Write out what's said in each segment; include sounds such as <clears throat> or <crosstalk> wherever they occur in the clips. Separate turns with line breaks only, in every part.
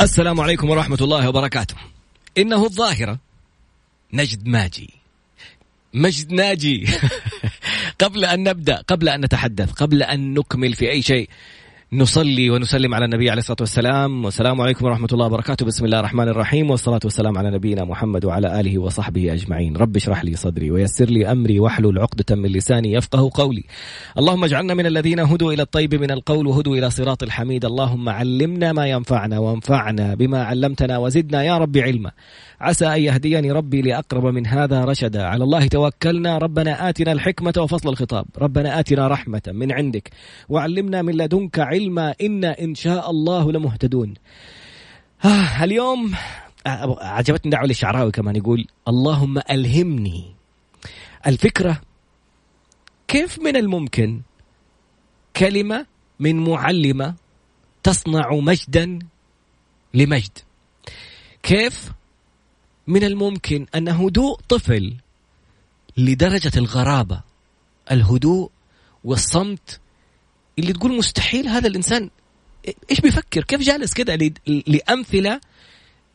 السلام عليكم ورحمة الله وبركاته. إنه الظاهرة نجد ماجي. مجد ناجي. <laughs> قبل أن نبدأ قبل أن نتحدث قبل أن نكمل في أي شيء نصلي ونسلم على النبي عليه الصلاة والسلام. والسلام عليكم ورحمة الله وبركاته. بسم الله الرحمن الرحيم. والصلاة والسلام على نبينا محمد وعلى آله وصحبه أجمعين. رب اشرح لي صدري ويسر لي أمري واحلل عقدة من لساني يفقه قولي. اللهم اجعلنا من الذين هدوا إلى الطيب من القول وهدوا إلى صراط الحميد. اللهم علمنا ما ينفعنا وانفعنا بما علمتنا وزدنا يا رب علما. عسى أن يهديني ربي لأقرب من هذا رشدا. على الله توكلنا. ربنا آتنا الحكمة وفصل الخطاب. ربنا آتنا رحمة من عندك. وعلمنا من لدنك علما. إنا إن شاء الله لمهتدون. آه اليوم آه، عجبتني دعوة للشعراوي كمان. يقول اللهم ألهمني الفكرة كيف من الممكن كلمة من معلمة تصنع مجدا لمجد؟ كيف من الممكن أن هدوء طفل لدرجة الغرابة. الهدوء والصمت اللي تقول مستحيل هذا الإنسان. إيش بيفكر؟ كيف جالس كده لأمثلة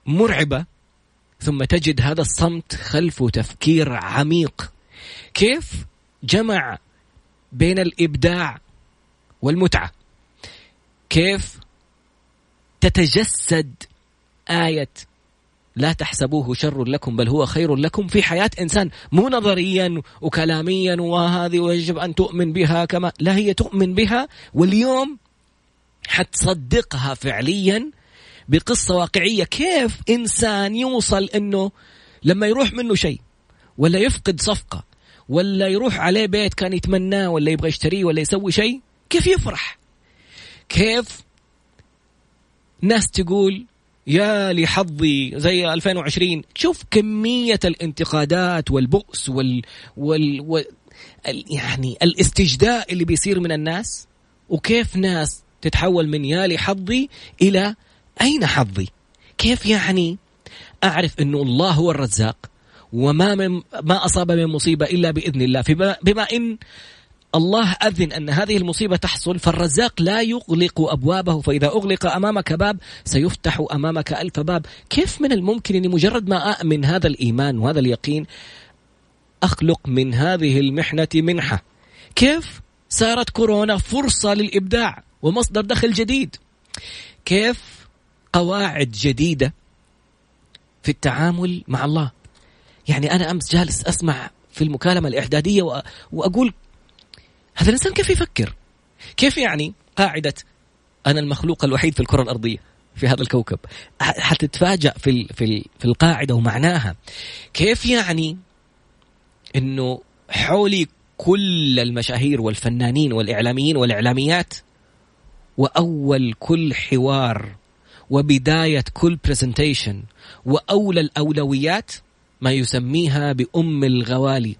مرعبة؟ ثم تجد هذا الصمت خلفه تفكير عميق. كيف جمع بين الإبداع والمتعة؟ كيف تتجسد آية لا تحسبوه شر لكم بل هو خير لكم في حياة إنسان مو نظريا وكلاميا وهذه ويجب أن تؤمن بها كما لا هي تؤمن بها واليوم حتصدقها فعليا بقصة واقعية كيف إنسان يوصل أنه لما يروح منه شيء ولا يفقد صفقة ولا يروح عليه بيت كان يتمناه ولا يبغى يشتريه ولا يسوي شيء كيف يفرح؟ كيف ناس تقول يا لحظي زي 2020 شوف كمية الانتقادات والبؤس وال, وال... وال... يعني الاستجداء اللي بيصير من الناس وكيف ناس تتحول من يا لحظي إلى أين حظي؟ كيف يعني أعرف أنه الله هو الرزاق وما من ما أصاب من مصيبة إلا بإذن الله؟ بما, بما إن الله أذن أن هذه المصيبة تحصل فالرزاق لا يغلق أبوابه فإذا أغلق أمامك باب سيفتح أمامك ألف باب. كيف من الممكن أني مجرد ما أؤمن هذا الإيمان وهذا اليقين أخلق من هذه المحنة منحة؟ كيف صارت كورونا فرصة للإبداع ومصدر دخل جديد؟ كيف قواعد جديدة في التعامل مع الله؟ يعني أنا أمس جالس أسمع في المكالمة الإعدادية وأقول هذا الإنسان كيف يفكر؟ كيف يعني قاعدة أنا المخلوق الوحيد في الكرة الأرضية في هذا الكوكب؟ حتتفاجأ في في في القاعدة ومعناها. كيف يعني إنه حولي كل المشاهير والفنانين والإعلاميين والإعلاميات وأول كل حوار وبداية كل برزنتيشن واولى الأولويات ما يسميها بأم الغوالي؟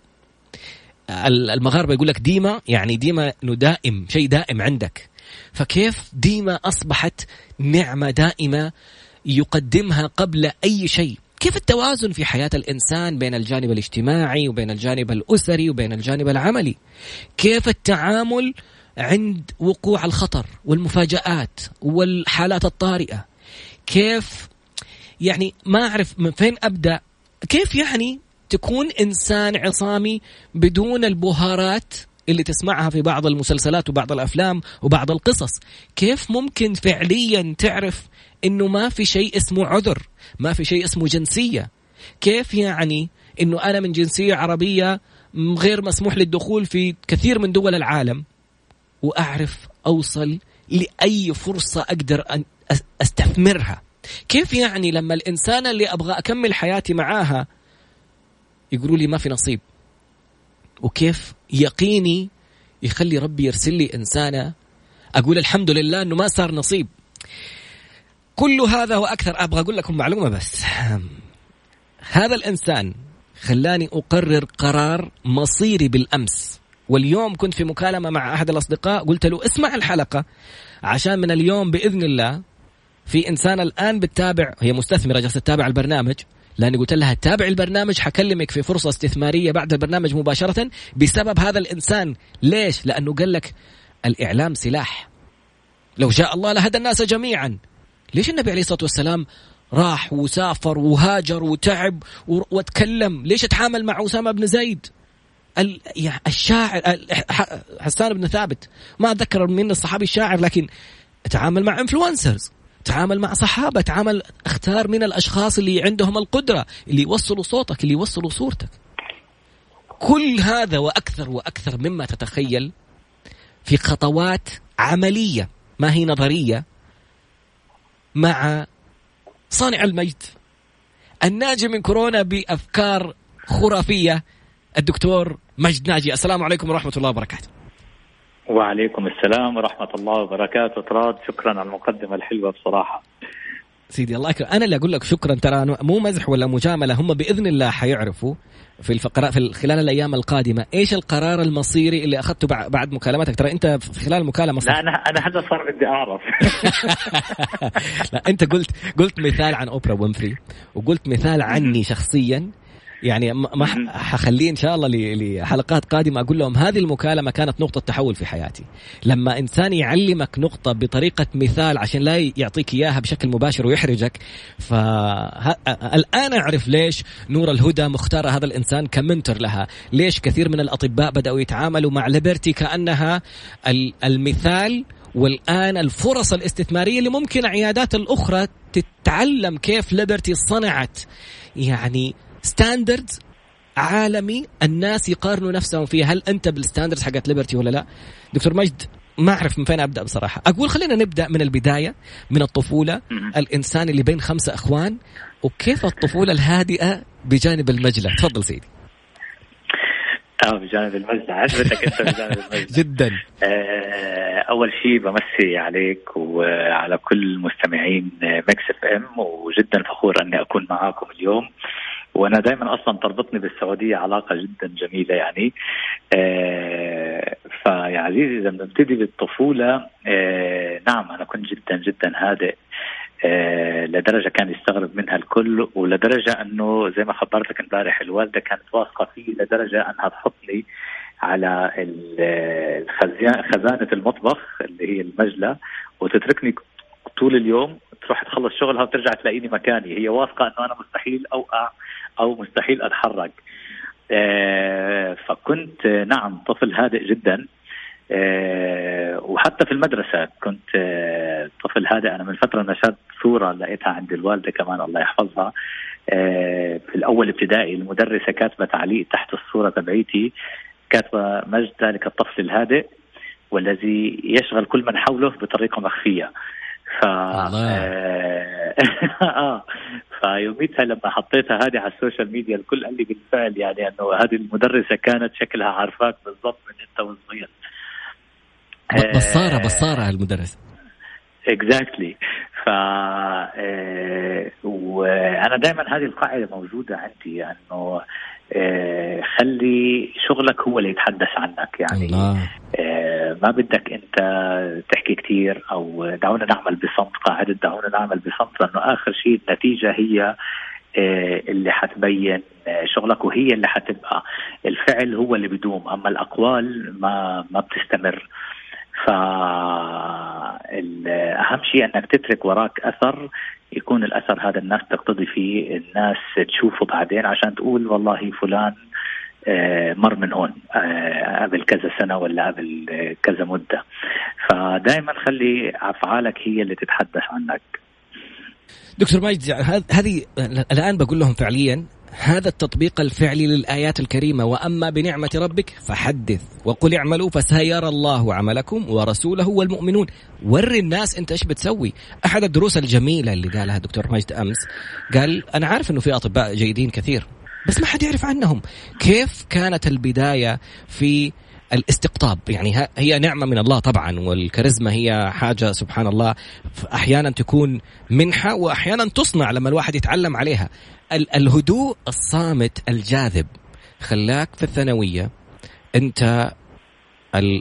المغاربة يقول لك ديما يعني ديما إنه دائم شيء دائم عندك. فكيف ديما أصبحت نعمة دائمة يقدمها قبل أي شيء؟ كيف التوازن في حياة الإنسان بين الجانب الاجتماعي وبين الجانب الأسري وبين الجانب العملي؟ كيف التعامل عند وقوع الخطر والمفاجآت والحالات الطارئة؟ كيف يعني ما أعرف من فين أبدأ؟ كيف يعني تكون إنسان عصامي بدون البهارات اللي تسمعها في بعض المسلسلات وبعض الأفلام وبعض القصص. كيف ممكن فعليا تعرف إنه ما في شيء اسمه عذر ما في شيء اسمه جنسية؟ كيف يعني إنه أنا من جنسية عربية غير مسموح للدخول في كثير من دول العالم؟ وأعرف أوصل لأي فرصة أقدر أن أستثمرها. كيف يعني لما الإنسان اللي أبغى أكمل حياتي معاها يقولوا لي ما في نصيب. وكيف يقيني يخلي ربي يرسل لي إنسانة أقول الحمد لله أنه ما صار نصيب. كل هذا وأكثر أبغى أقول لكم معلومة بس. هذا الإنسان خلاني أقرر قرار مصيري بالأمس. واليوم كنت في مكالمة مع أحد الأصدقاء قلت له اسمع الحلقة عشان من اليوم بإذن الله في إنسان الآن بتتابع هي مستثمرة جالسة تتابع البرنامج لأني قلت لها تابع البرنامج حكلمك في فرصة استثمارية بعد البرنامج مباشرة بسبب هذا الإنسان. ليش؟ لأنه قال لك الإعلام سلاح. لو شاء الله لهدى الناس جميعا. ليش النبي عليه الصلاة والسلام راح وسافر وهاجر وتعب وتكلم؟ ليش اتعامل مع أسامة بن زيد؟ الشاعر حسان بن ثابت. ما أتذكر من الصحابي الشاعر لكن تعامل مع انفلونسرز تعامل مع صحابة تعامل اختار من الأشخاص اللي عندهم القدرة اللي يوصلوا صوتك اللي يوصلوا صورتك. كل هذا وأكثر وأكثر مما تتخيل في خطوات عملية ما هي نظرية مع صانع المجد. الناجي من كورونا بأفكار خرافية الدكتور مجد ناجي. السلام عليكم ورحمة الله وبركاته.
وعليكم السلام ورحمة الله وبركاته. طراد شكرا على المقدمة الحلوة بصراحة.
سيدي الله يكرم أنا اللي أقول لك شكرا. ترى مو مزح ولا مجاملة. هم بإذن الله حيعرفوا في الفقرات في خلال الأيام القادمة إيش القرار المصيري اللي أخذته بعد مكالمتك ترى أنت في خلال المكالمه
لا أنا أنا هذا صار بدي أعرف. <laughs>
لا أنت قلت قلت مثال عن أوبرا وينفري وقلت مثال عني شخصيا. يعني ما حخليه إن شاء الله لحلقات قادمة أقول لهم هذه المكالمة كانت نقطة تحول في حياتي. لما إنسان يعلمك نقطة بطريقة مثال عشان لا يعطيك إياها بشكل مباشر ويحرجك فالان أعرف ليش نور الهدى مختاره هذا الإنسان ك mentor لها. ليش كثير من الأطباء بدأوا يتعاملوا مع ليبرتي كأنها المثال والآن الفرص الاستثمارية اللي ممكن عيادات الأخرى تتعلم كيف ليبرتي صنعت. يعني standard عالمي الناس يقارنوا نفسهم فيه. هل أنت بال standard حقت ليبرتي ولا لا؟ دكتور مجد ما أعرف من فين أبدأ بصراحة. أقول خلينا نبدأ من البداية من الطفولة. الإنسان اللي بين خمسة إخوان وكيف الطفولة الهادئة بجانب المجد؟ تفضل سيدي.
آه بجانب المجد عجبتك أنت بجانب المجد <laughs>
جدا.
آه أول شيء بمسي عليك وعلى كل مستمعين مكس إف إم وجدا فخور أني أكون معاكم اليوم. وأنا دائما أصلا تربطني بالسعودية علاقة جدا جميلة يعني. آه فيا عزيزي إذا بنبتدي بالطفولة آه نعم أنا كنت جدا جدا هادئ آه لدرجة كان يستغرب منها الكل ولدرجة أنه زي ما خبرتك امبارح الوالدة كانت واثقة فيه لدرجة أنها تحطني على خزانة المطبخ اللي هي المجلة وتتركني طول اليوم تروح تخلص شغلها وترجع تلاقيني مكاني. هي واثقة أنه أنا مستحيل أوقع أو مستحيل أتحرك. آه فكنت نعم طفل هادئ جدا. آه وحتى في المدرسة كنت آه طفل هادئ. أنا من فترة نشرت صورة لقيتها عند الوالدة كمان الله يحفظها. آه في الأول ابتدائي المدرسة كاتبة تعليق تحت الصورة تبعيتي كاتبة مجد ذلك الطفل الهادئ والذي يشغل كل من حوله بطريقة مخفية ف <laughs> آه, آه فيوميتها لما حطيتها هذه على ال social media الكل قال لي بالفعل يعني إنه هذه المدرسة كانت شكلها عارفاك بالضبط من أنت وصغير.
بصارة بصارة المدرسة.
exactly ف آه. وأنا دائما هذه القاعدة موجودة عندي إنه آه خلي شغلك هو اللي يتحدث عنك يعني. الله. آه ما بدك انت تحكي كثير أو دعونا نعمل بصمت قاعدة دعونا نعمل بصمت لأنه آخر شيء النتيجة هي آه اللي حتبين شغلك وهي اللي حتبقى. الفعل هو اللي بدوم أما الأقوال ما ما بتستمر. فالأهم شيء أنك تترك وراك أثر يكون الأثر هذا الناس تقتضي فيه الناس تشوفه بعدين عشان تقول والله فلان مر من هون قبل كذا سنة ولا قبل كذا مدة. فدائما خلي أفعالك هي اللي تتحدث عنك.
دكتور ماجد هذه الآن بقول لهم فعليا هذا التطبيق الفعلي للآيات الكريمة وأما بنعمة ربك فحدث. وقل اعملوا فسيرى الله عملكم ورسوله والمؤمنون. وري الناس أنت إيش بتسوي؟ أحد الدروس الجميلة اللي قالها الدكتور ماجد أمس. قال أنا عارف أنه في أطباء جيدين كثير. بس ما حد يعرف عنهم. كيف كانت البداية في الاستقطاب؟ يعني هي نعمة من الله طبعا والكاريزما هي حاجة سبحان الله. أحيانا تكون منحة وأحيانا تصنع لما الواحد يتعلم عليها. الهدوء الصامت الجاذب. خلاك في الثانوية أنت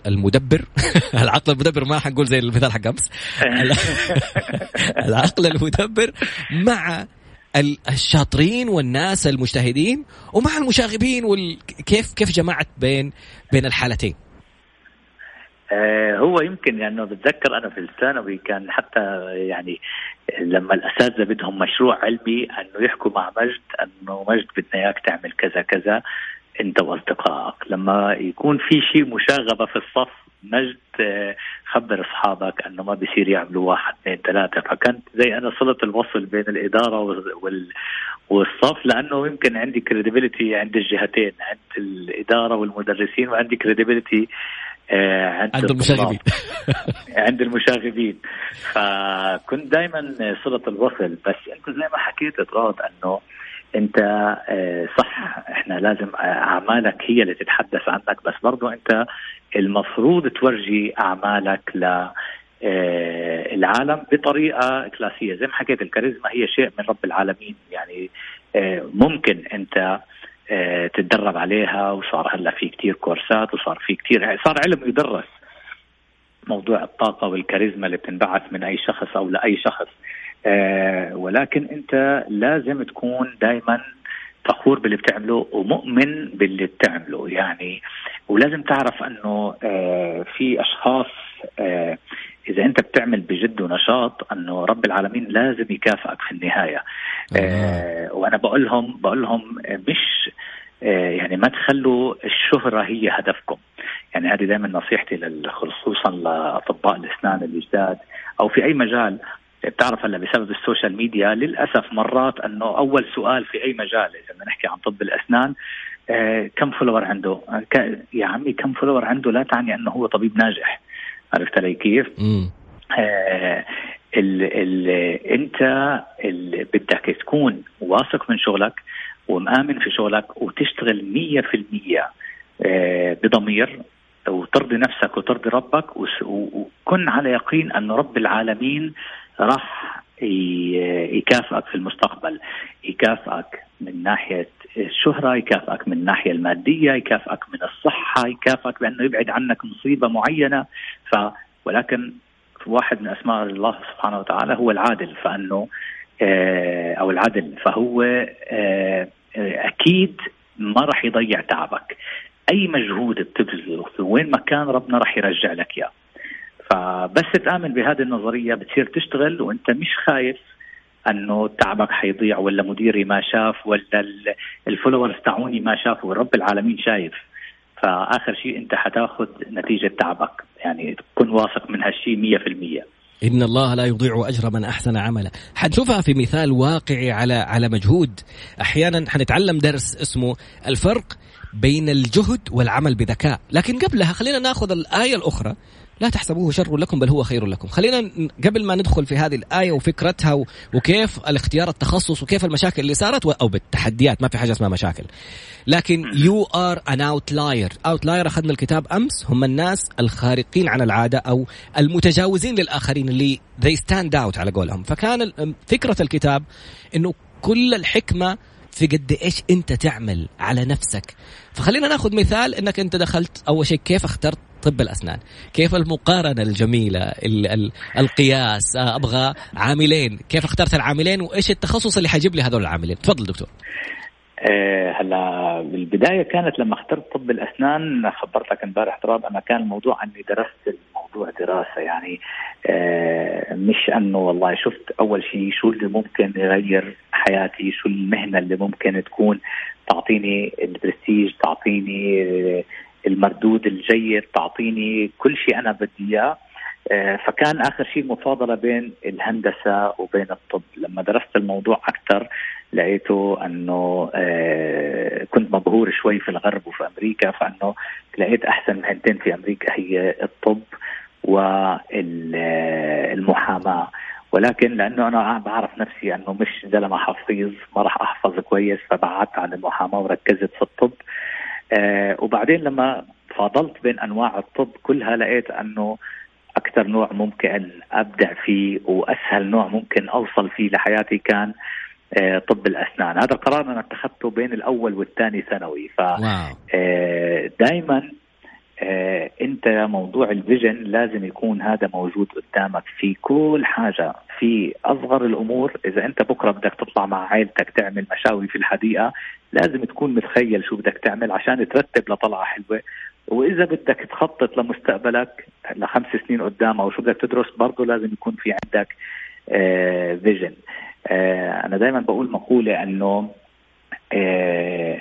المدبر. <laughs> العقل المدبر ما حنقول زي المثال حق أمس. <laughs> <laughs> العقل المدبر مع الشاطرين والناس المجتهدين ومع المشاغبين وكيف كيف جمعت بين بين الحالتين؟
آه هو يمكن لأنه يعني بتذكر أنا في الثانوي كان حتى يعني لما الاساتذه بدهم مشروع علمي أنه يحكوا مع مجد أنه مجد بدنا إياك تعمل كذا كذا أنت وأصدقائك. لما يكون في شيء مشاغبة في الصف مجد آه، خبر أصحابك أنه ما بيصير يعملوا واحد اثنين ثلاثة. فكنت زي أنا صلة الوصل بين الإدارة وال والصف لأنه يمكن عندي credibility عند الجهتين عند الإدارة والمدرسين وعندي credibility
آه، عند, عند المشاغبين. <laughs>
عند المشاغبين. فكنت دائما صلة الوصل بس أنت زي ما حكيت تراد أنه انت آه، صح إحنا لازم اعمالك هي اللي تتحدث عنك بس برضو انت المفروض تورجي اعمالك ل آه، العالم بطريقة كلاسية. زي ما حكيت الكاريزما هي شيء من رب العالمين. يعني آه، ممكن انت تتدرب عليها وصار هلا في كتير كورسات وصار في كتير صار علم يدرس موضوع الطاقة والكاريزما اللي بتنبعث من أي شخص أو لأي شخص. آه ولكن انت لازم تكون دائما فخور باللي بتعمله ومؤمن باللي بتعمله. يعني ولازم تعرف انه آه في أشخاص آه إذا انت بتعمل بجد ونشاط انه رب العالمين لازم يكافئك في النهاية. آه وأنا بقول لهم بقول لهم مش يعني ما تخلوا الشهرة هي هدفكم. يعني هذه دائما نصيحتي خصوصا لأطباء الأسنان الجداد أو في أي مجال. بتعرف هلا بسبب السوشيال ميديا للأسف مرات إنه أول سؤال في أي مجال إذا بدنا نحكي عن طب الأسنان آه كم follower عنده؟ آه يا عمي كم follower عنده لا تعني إنه هو طبيب ناجح عرفت علي كيف؟ آه ال ال أنت ال بدك تكون واثق من شغلك ومآمن في شغلك وتشتغل 100% آه بضمير وترضي نفسك وترضي ربك وكن على يقين أن رب العالمين راح يكافئك في المستقبل. يكافئك من ناحية الشهرة يكافئك من الناحية المادية يكافئك من الصحة يكافئك بأنه يبعد عنك مصيبة معينة. ف ولكن واحد من أسماء الله سبحانه وتعالى هو العادل فأنه آه، أو العدل فهو آه، أكيد ما راح يضيع تعبك. أي مجهود بتبذله في وين ما كان ربنا راح يرجع لك إياه. فبس تآمن بهذه النظرية بتصير تشتغل وأنت مش خايف أنه تعبك حيضيع ولا مديري ما شاف ولا الفولورز تاعوني ما شافوا رب العالمين شايف. فآخر شيء أنت حتاخذ نتيجة تعبك. يعني تكون واثق من هالشيء 100%
إن الله لا يضيع أجر من أحسن عملا حنشوفها في مثال واقعي على على مجهود. أحيانا حنتعلم درس اسمه الفرق بين الجهد والعمل بذكاء. لكن قبلها خلينا ناخذ الآية الأخرى. لا تحسبوه شر لكم بل هو خير لكم. خلينا قبل ما ندخل في هذه الآية وفكرتها وكيف الاختيار التخصص وكيف المشاكل اللي صارت أو بالتحديات ما في حاجة اسمها مشاكل. لكن you are an outlier outlier أخذنا الكتاب أمس هم الناس الخارقين عن العادة أو المتجاوزين للآخرين اللي they stand out على قولهم. فكان فكرة الكتاب إنه كل الحكمة في قد إيش أنت تعمل على نفسك. فخلينا ناخذ مثال إنك أنت دخلت أول شيء كيف اخترت طب الأسنان. كيف المقارنة الجميلة؟ ال ال القياس. آه، أبغى عاملين. كيف اخترت العاملين وإيش التخصص اللي حيجيب لي هذول العاملين؟ تفضل دكتور.
آه، هلا بالبداية كانت لما اخترت طب الأسنان خبرتك امبارح تراب أنا كان الموضوع اني درست الموضوع دراسة يعني. آه، مش إنه والله شفت أول شيء شو اللي ممكن يغير حياتي شو المهنة اللي ممكن تكون تعطيني البرستيج تعطيني المردود الجيد تعطيني كل شيء أنا بدي إياه. آه، فكان آخر شيء مفاضلة بين الهندسة وبين الطب. لما درست الموضوع أكثر لقيته أنه آه، كنت مبهور شوي في الغرب وفي أمريكا فأنه لقيت أحسن مهنتين في أمريكا هي الطب والمحاماة. ولكن لأنه أنا بعرف نفسي أنه مش زلمة حفيظ ما راح أحفظ كويس فبعدت عن المحاماة وركزت في الطب. وبعدين لما فاضلت بين أنواع الطب كلها لقيت أنه أكثر نوع ممكن أبدع فيه وأسهل نوع ممكن أوصل فيه لحياتي كان آه طب الأسنان. هذا القرار أنا اتخذته بين الأول والثاني ثانوي. ف آه دائما آه انت موضوع الفيجن لازم يكون هذا موجود قدامك في كل حاجة في أصغر الأمور. إذا أنت بكرة بدك تطلع مع عائلتك تعمل مشاوي في الحديقة لازم تكون متخيل شو بدك تعمل عشان ترتب لطلعة حلوة. وإذا بدك تخطط لمستقبلك لخمس سنين قدام أو شو بدك تدرس برضه لازم يكون في عندك فيجن. آه، آه، أنا دائما بقول مقولة إنه آه،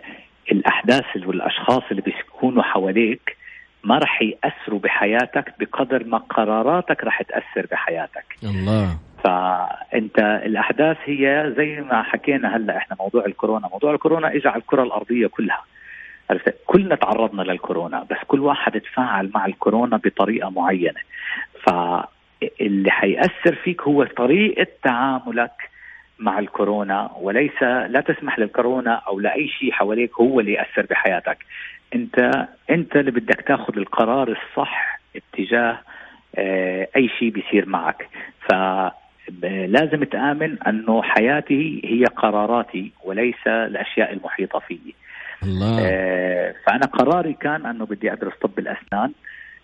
الأحداث والأشخاص اللي بيكونوا حواليك ما رح يأثروا بحياتك بقدر ما قراراتك رح تأثر بحياتك.
الله.
فأنت الأحداث هي زي ما حكينا هلأ إحنا موضوع الكورونا. موضوع الكورونا اجى على الكرة الأرضية كلها. كلنا تعرضنا للكورونا بس كل واحد تفاعل مع الكورونا بطريقة معينة. فاللي حيأثر فيك هو طريقة تعاملك مع الكورونا وليس لا تسمح للكورونا أو لأي شيء حواليك هو اللي يأثر بحياتك. أنت أنت اللي بدك تاخذ القرار الصح اتجاه آه، أي شيء بيصير معك. فلازم تآمن أنه حياتي هي قراراتي وليس الأشياء المحيطة فيي.
الله.
آه فأنا قراري كان أنه بدي أدرس طب الأسنان.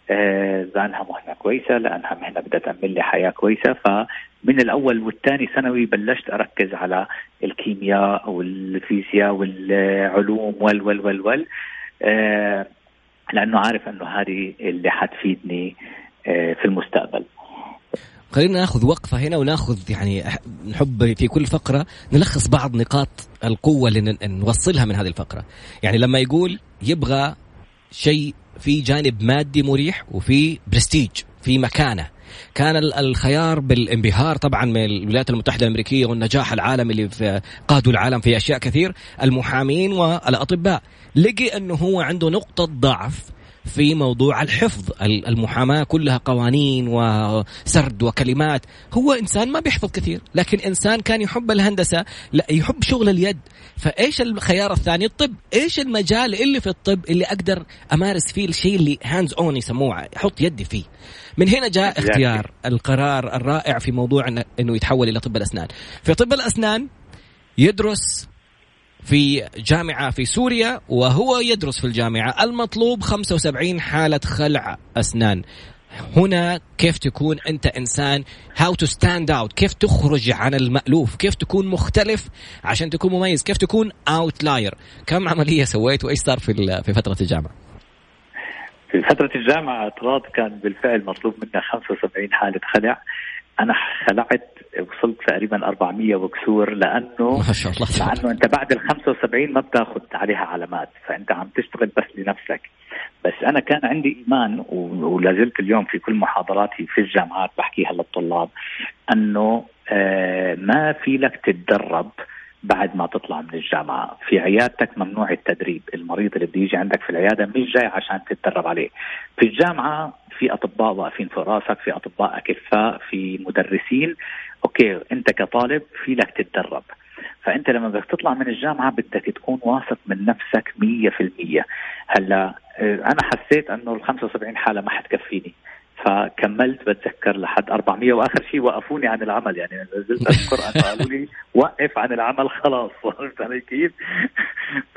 آه لأنها مهنة كويسة لأنها مهنة بدها تعمل لي حياة كويسة. فمن الأول والثاني ثانوي بلشت أركز على الكيمياء والفيزياء والعلوم وال وال وال وال. آه لأنه عارف أنه هذه اللي حتفيدني آه في المستقبل.
خلينا ناخذ وقفة هنا وناخذ يعني نحب في كل فقرة نلخص بعض نقاط القوة اللي نوصلها من هذه الفقرة. يعني لما يقول يبغى شيء في جانب مادي مريح وفي برستيج في مكانة. كان الخيار بالانبهار طبعا من الولايات المتحدة الأمريكية والنجاح العالمي اللي قادوا العالم في أشياء كثير المحامين والأطباء. لقي أنه هو عنده نقطة ضعف في موضوع الحفظ. المحاماة كلها قوانين وسرد وكلمات. هو إنسان ما بيحفظ كثير لكن إنسان كان يحب الهندسة لا يحب شغل اليد. فإيش الخيار الثاني؟ الطب. إيش المجال اللي في الطب اللي أقدر أمارس فيه الشيء اللي هاندز أون يسموه أحط يدي فيه؟ من هنا جاء اختيار القرار الرائع في موضوع أنه يتحول إلى طب الأسنان. في طب الأسنان يدرس في جامعة في سوريا وهو يدرس في الجامعة. المطلوب 75 حالة خلع أسنان. هنا كيف تكون أنت إنسان؟ How to stand out. كيف تخرج عن المألوف؟ كيف تكون مختلف عشان تكون مميز؟ كيف تكون outlier كم عملية سويت وإيش صار في في فترة الجامعة؟
في فترة الجامعة اعتراض كان بالفعل مطلوب منا 75 حالة خلع. أنا خلعت وصلت تقريبا 400 وكسور لأنه
ما شاء الله
لأنه أنت بعد ال 75 ما بتاخذ عليها علامات فأنت عم تشتغل بس لنفسك. بس أنا كان عندي إيمان ولا زلت اليوم في كل محاضراتي في الجامعات بحكيها للطلاب أنه آه ما في لك تتدرب بعد ما تطلع من الجامعة. في عيادتك ممنوع التدريب. المريض اللي بده يجي عندك في العيادة مش جاي عشان تتدرب عليه. في الجامعة في أطباء واقفين في راسك في أطباء أكفاء في مدرسين. أوكي أنت كطالب في لك تتدرب. فأنت لما بدك تطلع من الجامعة بدك تكون واثق من نفسك مية في المية. هلأ أنا حسيت أنه ال 75 حالة ما حتكفيني. فكملت بتذكر لحد 400 وآخر شيء وقفوني عن العمل. يعني نزلت أذكر انه قالوا لي وقف عن العمل خلاص. <laughs> فهمت علي كيف؟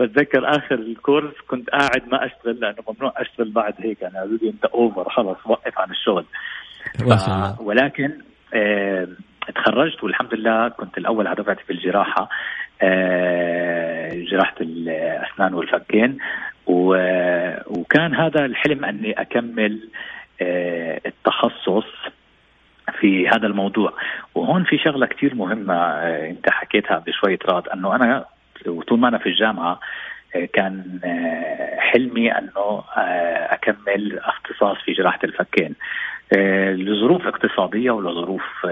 بتذكر آخر الكورس كنت قاعد ما أشتغل لأنه ممنوع أشتغل بعد هيك. يعني قالوا لي أنت اوفر خلص وقف عن الشغل. ف... ولكن آه تخرجت والحمد لله كنت الأول على دفعتي في الجراحة. آه جراحة الأسنان والفكين. وكان هذا الحلم أني أكمل آه، التخصص في هذا الموضوع. وهون في شغلة كثير مهمة آه، انت حكيتها بشوية راد انه أنا وطول ما أنا في الجامعة آه، كان حلمي أنه أكمل اختصاص في جراحة الفكين. لظروف اقتصادية ولظروف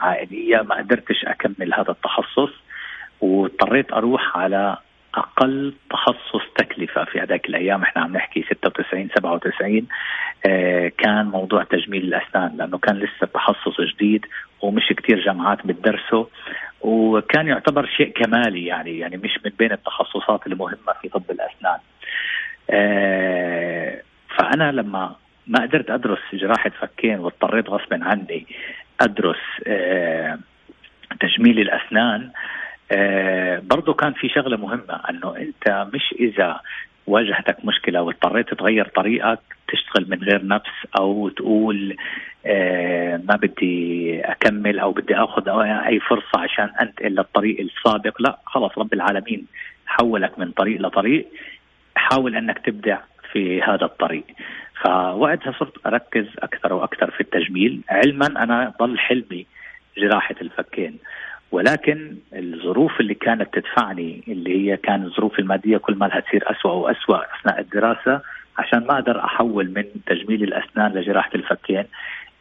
عائلية ما قدرتش أكمل هذا التخصص واضطريت أروح على أقل تخصص تكلفة في هذاك الأيام إحنا عم نحكي 96 97 آه كان موضوع تجميل الأسنان لأنه كان لسه تخصص جديد ومش كثير جامعات بتدرسه وكان يعتبر شيء كمالي يعني يعني مش من بين التخصصات المهمة في طب الأسنان. آه فأنا لما ما قدرت أدرس جراحة فكين واضطريت غصبا عني أدرس آه تجميل الأسنان آه برضه كان في شغلة مهمة إنه أنت مش إذا واجهتك مشكلة واضطريت تغير طريقك تشتغل من غير نفس أو تقول آه ما بدي أكمل أو بدي أخذ أي فرصة عشان انتقل للطريق السابق لا خلص رب العالمين حولك من طريق لطريق حاول إنك تبدع في هذا الطريق. فوقتها صرت أركز أكثر وأكثر في التجميل. علما أنا ضل حلمي جراحة الفكين. ولكن الظروف اللي كانت تدفعني اللي هي كان الظروف المادية كل ما لها تصير اسوء واسوء أثناء الدراسة عشان ما أقدر أحول من تجميل الأسنان لجراحة الفكين.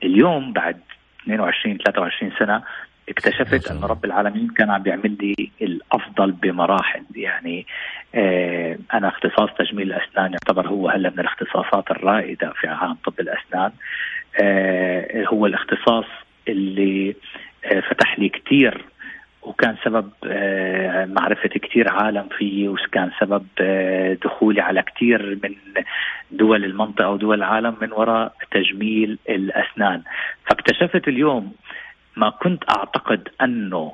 اليوم بعد 22 23 سنة اكتشفت انه رب العالمين كان عم بيعمل لي الأفضل بمراحل. يعني آه أنا اختصاص تجميل الأسنان يعتبر هو هلا من الاختصاصات الرائدة في عالم طب الأسنان. آه هو الاختصاص اللي آه فتح لي كثير وكان سبب آه، معرفة كثير عالم فيه وكان سبب آه، دخولي على كثير من دول المنطقة ودول العالم من وراء تجميل الأسنان. فاكتشفت اليوم ما كنت أعتقد أنه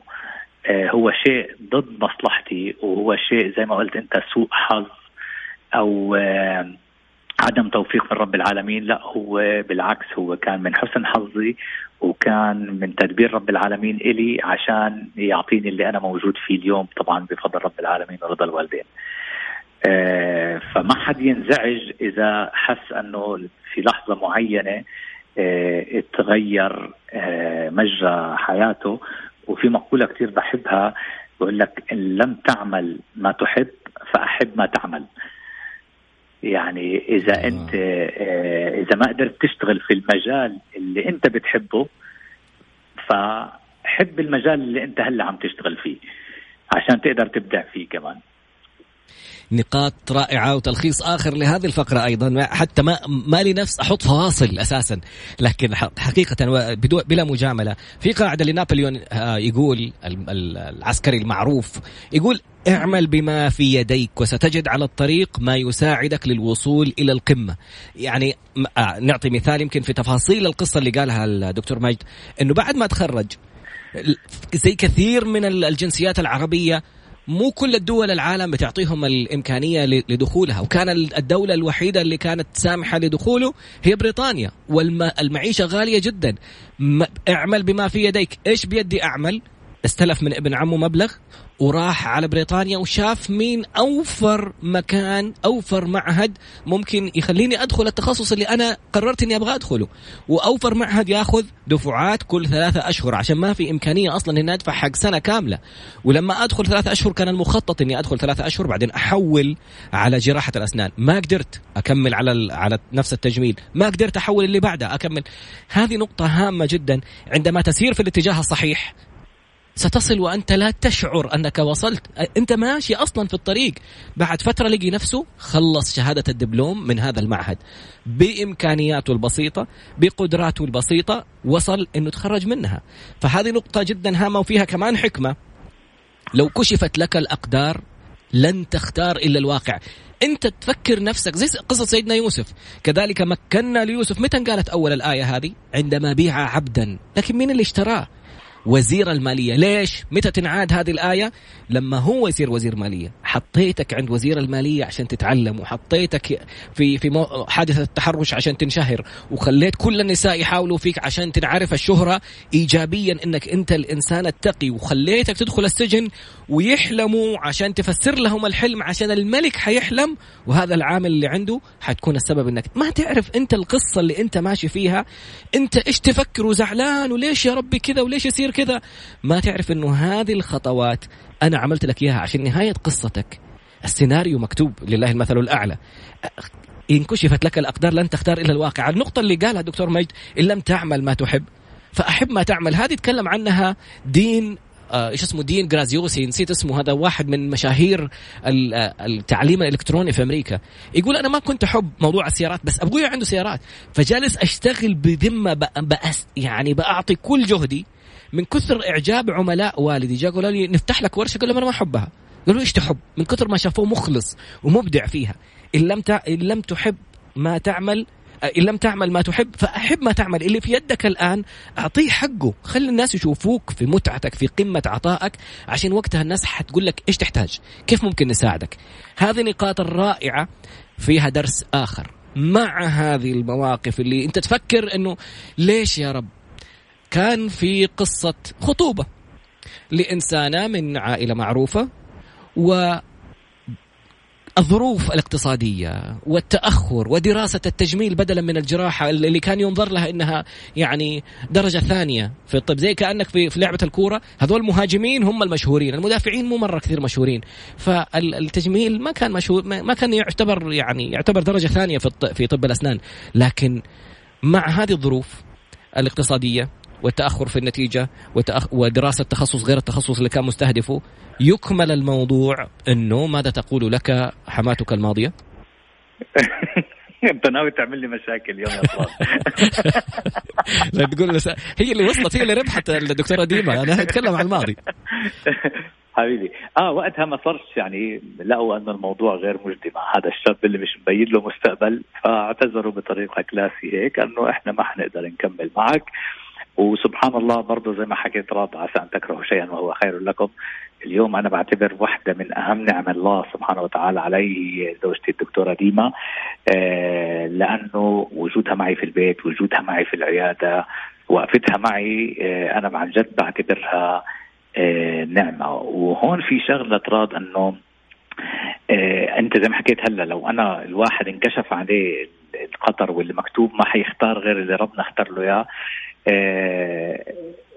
آه، هو شيء ضد مصلحتي وهو شيء زي ما قلت أنت سوء حظ أو عدم توفيق من رب العالمين لا هو بالعكس هو كان من حسن حظي وكان من تدبير رب العالمين إلي عشان يعطيني اللي أنا موجود فيه اليوم طبعا بفضل رب العالمين ورضا الوالدين. آه فما حد ينزعج إذا حس أنه في لحظة معينة آه تغير آه مجرى حياته. وفي مقولة كثير بحبها بقول لك إن لم تعمل ما تحب فأحب ما تعمل. يعني إذا آه. أنت آه، إذا ما قدرت تشتغل في المجال اللي أنت بتحبه فحب المجال اللي أنت هلأ عم تشتغل فيه عشان تقدر تبدع فيه كمان
نقاط رائعة وتلخيص آخر لهذه الفقرة أيضا. حتى ما ما لي نفس أحط فواصل أساسا. لكن حقيقة بلا مجاملة. في قاعدة لنابليون آه، يقول العسكري المعروف يقول اعمل بما في يديك وستجد على الطريق ما يساعدك للوصول إلى القمة. يعني آه، نعطي مثال يمكن في تفاصيل القصة اللي قالها الدكتور مجد إنه بعد ما تخرج زي كثير من الجنسيات العربية مو كل الدول العالم بتعطيهم الإمكانية لدخولها. وكان الدولة الوحيدة اللي كانت سامحة لدخوله هي بريطانيا والمعيشة غالية جدا. اعمل بما في يديك. إيش بيدي أعمل؟ استلف من ابن عمه مبلغ وراح على بريطانيا وشاف مين أوفر مكان أوفر معهد ممكن يخليني أدخل التخصص اللي أنا قررت إني أبغى أدخله. وأوفر معهد ياخذ دفعات كل ثلاثة أشهر عشان ما في إمكانية أصلا إني أدفع حق سنة كاملة. ولما أدخل ثلاثة أشهر كان المخطط إني أدخل ثلاثة أشهر بعدين أحول على جراحة الأسنان. ما قدرت أكمل على على نفس التجميل. ما قدرت أحول اللي بعده أكمل. هذه نقطة هامة جدا. عندما تسير في الاتجاه الصحيح ستصل وأنت لا تشعر أنك وصلت. أنت ماشي أصلا في الطريق. بعد فترة لقي نفسه خلص شهادة الدبلوم من هذا المعهد. بإمكانياته البسيطة بقدراته البسيطة وصل إنه تخرج منها. فهذه نقطة جدا هامة وفيها كمان حكمة. لو كشفت لك الأقدار لن تختار إلا الواقع. أنت تفكر نفسك زي قصة سيدنا يوسف. كذلك مكنا ليوسف. متى قالت أول الآية هذه؟ عندما بيع عبدا. لكن مين اللي اشتراه؟ وزير المالية. ليش؟ متى تنعاد هذه الآية؟ لما هو يصير وزير مالية. حطيتك عند وزير المالية عشان تتعلم وحطيتك في في حادثه التحرش عشان تنشهر. وخليت كل النساء يحاولوا فيك عشان تنعرف الشهرة ايجابيا إنك أنت الإنسان التقي. وخليتك تدخل السجن ويحلموا عشان تفسر لهم الحلم عشان الملك حيحلم. وهذا العامل اللي عنده حتكون السبب إنك ما تعرف أنت القصة اللي أنت ماشي فيها. أنت إيش تفكر وزعلان؟ وليش يا ربي كذا؟ وليش يصير كذا ما تعرف إنه هذه الخطوات أنا عملت لك إياها عشان نهاية قصتك. السيناريو مكتوب لله المثل الأعلى. إن كشفت لك الأقدار لن تختار إلا الواقع. النقطة اللي قالها الدكتور مجد إن لم تعمل ما تحب. فأحب ما تعمل. هذه تكلم عنها دين آه، إيش اسمه؟ دين جرازيوسي نسيت اسمه. هذا واحد من مشاهير آه، التعليم الإلكتروني في أمريكا. يقول أنا ما كنت أحب موضوع السيارات بس أبوي عنده سيارات. فجالس أشتغل بذمة بأس يعني بأعطي كل جهدي من كثر إعجاب عملاء والدي. جاء قالوا لي نفتح لك ورشة. قال أنا ما أحبها. قالوا إيش تحب؟ من كثر ما شافوه مخلص ومبدع فيها. إن لم إن لم تحب ما تعمل إن لم تعمل ما تحب فأحب ما تعمل. اللي في يدك الآن أعطيه حقه. خلي الناس يشوفوك في متعتك في قمة عطائك. عشان وقتها الناس حتقول لك إيش تحتاج؟ كيف ممكن نساعدك؟ هذه نقاط الرائعة فيها درس آخر. مع هذه المواقف اللي أنت تفكر إنه ليش يا رب؟ كان في قصة خطوبة لإنسانة من عائلة معروفة و الظروف الاقتصادية والتأخر ودراسة التجميل بدلا من الجراحة اللي كان ينظر لها إنها يعني درجة ثانية في الطب زي كأنك في, في لعبة الكورة. هذول المهاجمين هم المشهورين المدافعين مو مرة كثير مشهورين. فالتجميل ما كان مشهور ما كان يعتبر يعني يعتبر درجة ثانية في في طب الأسنان. لكن مع هذه الظروف الاقتصادية والتأخر في النتيجة وتأخ... ودراسة تخصص غير التخصص اللي كان مستهدفه يكمل الموضوع أنه ماذا تقول لك حماتك الماضية؟ <laughs>
أنت ناوي تعمل لي مشاكل اليوم يا طلال <laughs>
لا تقول هي اللي وصلت هي اللي ربحت الدكتورة ديما أنا أتكلم عن الماضي. <laughs>
حبيبي. آه وقتها ما صارش يعني لقوا إنه الموضوع غير مجدي مع هذا الشاب اللي مش مبين له مستقبل فاعتذروا بطريقة كلاسي هيك انه إحنا ما حنقدر نكمل معك. وسبحان الله برضه زي ما حكيت راد عسى أن تكرهوا شيئا وهو خير لكم. اليوم أنا بعتبر واحدة من أهم نعم الله سبحانه وتعالى علي زوجتي الدكتورة ديما. آه لأنه وجودها معي في البيت وجودها معي في العيادة وقفتها معي آه أنا عن جد بعتبرها آه نعمة. وهون في شغلة راد إنه أنت زي ما حكيت هلأ لو أنا الواحد انكشف عليه القطر واللي مكتوب ما حيختار غير اللي ربنا اختار له إياه.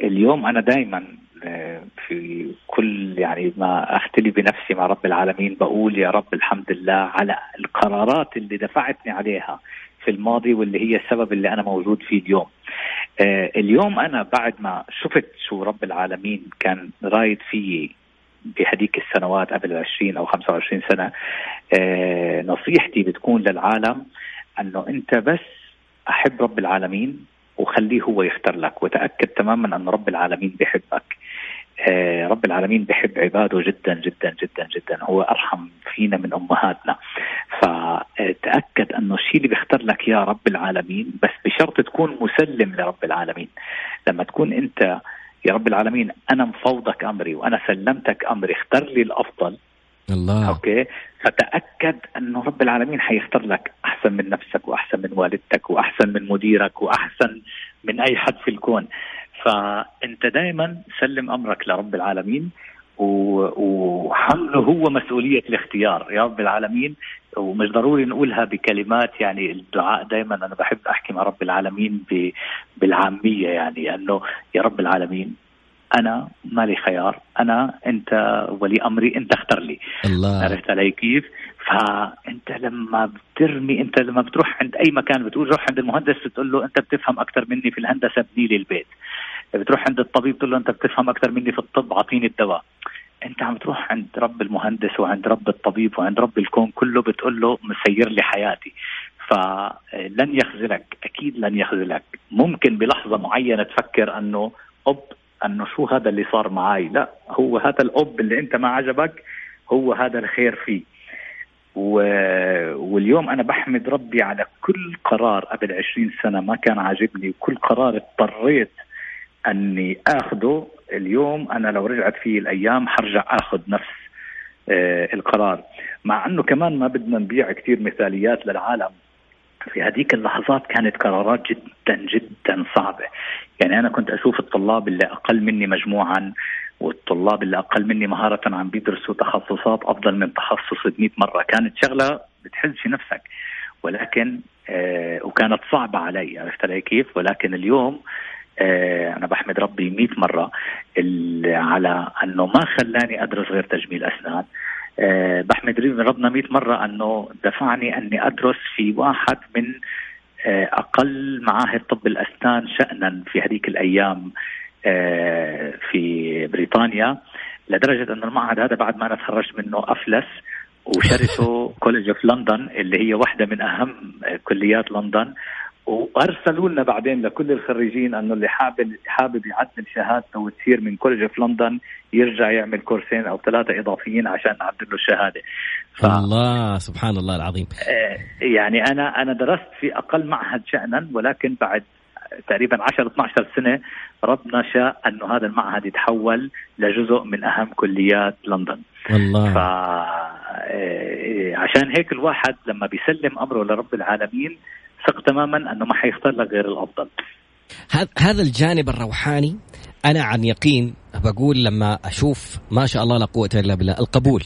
اليوم أنا دائما آه في كل يعني ما أختلي بنفسي مع رب العالمين بقول يا رب الحمد لله على القرارات اللي دفعتني عليها في الماضي واللي هي السبب اللي أنا موجود فيه اليوم. آه اليوم أنا بعد ما شفت شو رب العالمين كان رايد فيي بهديك السنوات قبل 20 أو 25 سنة آه نصيحتي بتكون للعالم إنه أنت بس أحب رب العالمين وخليه هو يختار لك. وتأكد تماما أن رب العالمين بحبك. آه رب العالمين بحب عباده جدا جدا جدا جدا. هو أرحم فينا من أمهاتنا. فتأكد انه الشيء اللي بيختار لك يا رب العالمين بس بشرط تكون مسلم لرب العالمين. لما تكون أنت يا رب العالمين أنا مفوضك أمري وأنا سلمتك أمري اختر لي الأفضل.
الله.
أوكي. فتأكد أنه رب العالمين حيختار لك أحسن من نفسك وأحسن من والدتك وأحسن من مديرك وأحسن من أي حد في الكون. فأنت دائما سلم أمرك لرب العالمين وحمله هو مسؤولية الاختيار. يا رب العالمين ومش ضروري نقولها بكلمات يعني الدعاء دائما أنا بحب أحكي مع رب العالمين بالعامية يعني أنه يا رب العالمين أنا مالي خيار. أنا أنت ولي أمري أنت اختر لي.
الله.
عرفت علي كيف؟ فأنت لما بترمي أنت لما بتروح عند أي مكان بتقول روح عند المهندس بتقول له أنت بتفهم أكثر مني في الهندسة ابني لي البيت. بتروح عند الطبيب تقول له أنت بتفهم أكثر مني في الطب أعطيني الدواء. أنت عم تروح عند رب المهندس وعند رب الطبيب وعند رب الكون كله بتقول له مسير لي حياتي. فلن يخذلك أكيد لن يخذلك. ممكن بلحظة معينة تفكر أنه اب انه شو هذا اللي صار معي لا هو هذا الأب اللي أنت ما عجبك هو هذا الخير فيه. و... واليوم أنا بحمد ربي على كل قرار قبل عشرين سنة ما كان عاجبني وكل قرار اضطريت أني اخذه اليوم أنا لو رجعت فيه الأيام حرجع آخذ نفس آه القرار. مع إنه كمان ما بدنا نبيع كثير مثاليات للعالم. في هذيك اللحظات كانت قرارات جدا جدا صعبة. يعني أنا كنت أشوف الطلاب اللي أقل مني مجموعا والطلاب اللي أقل مني مهارة عم بيدرسوا تخصصات أفضل من تخصص 100 مرة. كانت شغلة بتحز في نفسك. ولكن آه وكانت صعبة علي. عرفت علي كيف؟ ولكن اليوم آه أنا بحمد ربي 100 مرة على أنه ما خلاني أدرس غير تجميل أسنان. أه بحمد ربنا 100 مرة أنه دفعني أني أدرس في واحد من أه أقل معاهد طب الأسنان شأنا في هذيك الأيام أه في بريطانيا لدرجة أن المعهد هذا بعد ما أنا تخرجت منه أفلس وشرته College of London اللي هي واحدة من أهم كليات لندن. وأرسلوا لنا بعدين لكل الخريجين أنه اللي حابب حابب يعدل شهادته وتصير من College of London يرجع يعمل كورسين أو ثلاثة إضافيين عشان نعدل له الشهادة.
ف... الله سبحان الله العظيم.
يعني أنا أنا درست في أقل معهد شانا ولكن بعد تقريبا 10 12 سنة ربنا شاء أنه هذا المعهد يتحول لجزء من أهم كليات لندن.
الله
ف عشان هيك الواحد لما بيسلم أمره لرب العالمين ثق تماما أنه ما حيختار لك غير الأفضل.
هذا الجانب الروحاني أنا عن يقين بقول لما أشوف ما شاء الله لا قوة إلا بالله القبول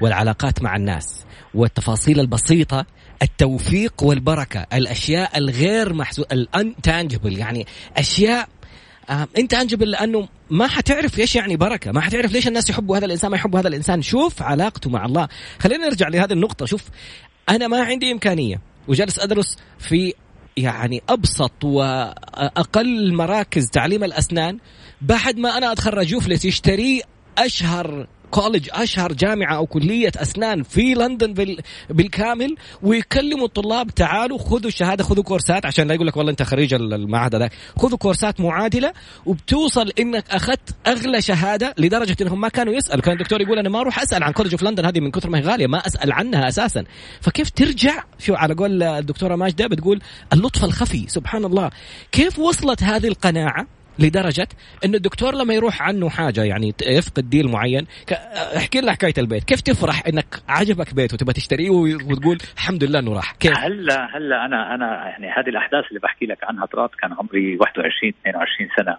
والعلاقات مع الناس والتفاصيل البسيطة التوفيق والبركة الأشياء الغير محسوسه الانتانجبل يعني أشياء انت انجبل لأنه ما حتعرف إيش يعني بركة، ما حتعرف ليش الناس يحبوا هذا الإنسان ما يحبوا هذا الإنسان، شوف علاقته مع الله، خلينا نرجع لهذه النقطة، شوف أنا ما عندي إمكانية وجالس أدرس في يعني أبسط وأقل مراكز تعليم الأسنان بعد ما أنا أتخرج. يفلس يشتري أشهر college أشهر جامعة أو كلية أسنان في لندن بالكامل ويكلموا الطلاب تعالوا خذوا الشهادة خذوا كورسات عشان لا يقول لك والله أنت خريج المعهد هذاك. خذوا كورسات معادلة وبتوصل إنك أخذت أغلى شهادة لدرجة إنهم ما كانوا يسألوا. كان الدكتور يقول أنا ما أروح أسأل عن College of London هذه من كثر ما هي غالية ما أسأل عنها أساسا. فكيف ترجع؟ شو على قول الدكتورة ماجدة بتقول اللطف الخفي سبحان الله. كيف وصلت هذه القناعة؟ لدرجة انه الدكتور لما يروح عنه حاجة يعني يفقد ديل معين احكي لنا حكاية البيت. كيف تفرح إنك عجبك بيت وتبغى تشتريه وتقول الحمد لله إنه راح؟ كيف؟
هلا هلا أنا أنا يعني هذه الأحداث اللي بحكي لك عنها طرات كان عمري 21 22 سنة.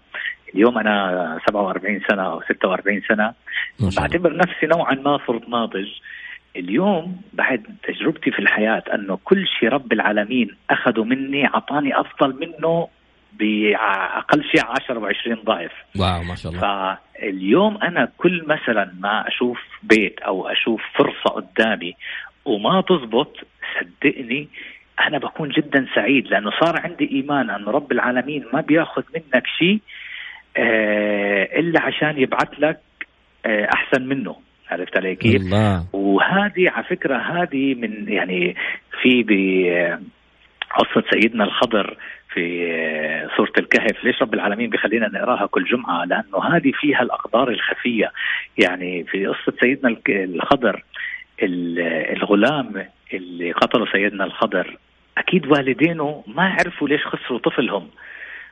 اليوم أنا 47 سنة أو 46 سنة. بعتبر نفسي نوعا ما فرد ناضج. اليوم بعد تجربتي في الحياة أنه كل شيء رب العالمين أخذوا مني أعطاني أفضل منه بأقل شيء 10 و20 ضعف
واو ما شاء الله
فاليوم أنا كل مثلا ما أشوف بيت أو أشوف فرصة قدامي وما تزبط صدقني أنا بكون جدا سعيد لأنه صار عندي إيمان انه رب العالمين ما بياخذ منك شيء آه إلا عشان يبعث لك آه أحسن منه عرفت علي كيف؟ الله. وهذه على فكرة هذه من يعني في قصة سيدنا الخضر في سورة الكهف. ليش رب العالمين بخلينا نقراها كل جمعة؟ لأنه هذه فيها الأقدار الخفية. يعني في قصة سيدنا الخضر الغلام اللي قتلوا سيدنا الخضر أكيد والدينه ما عرفوا ليش خسروا طفلهم.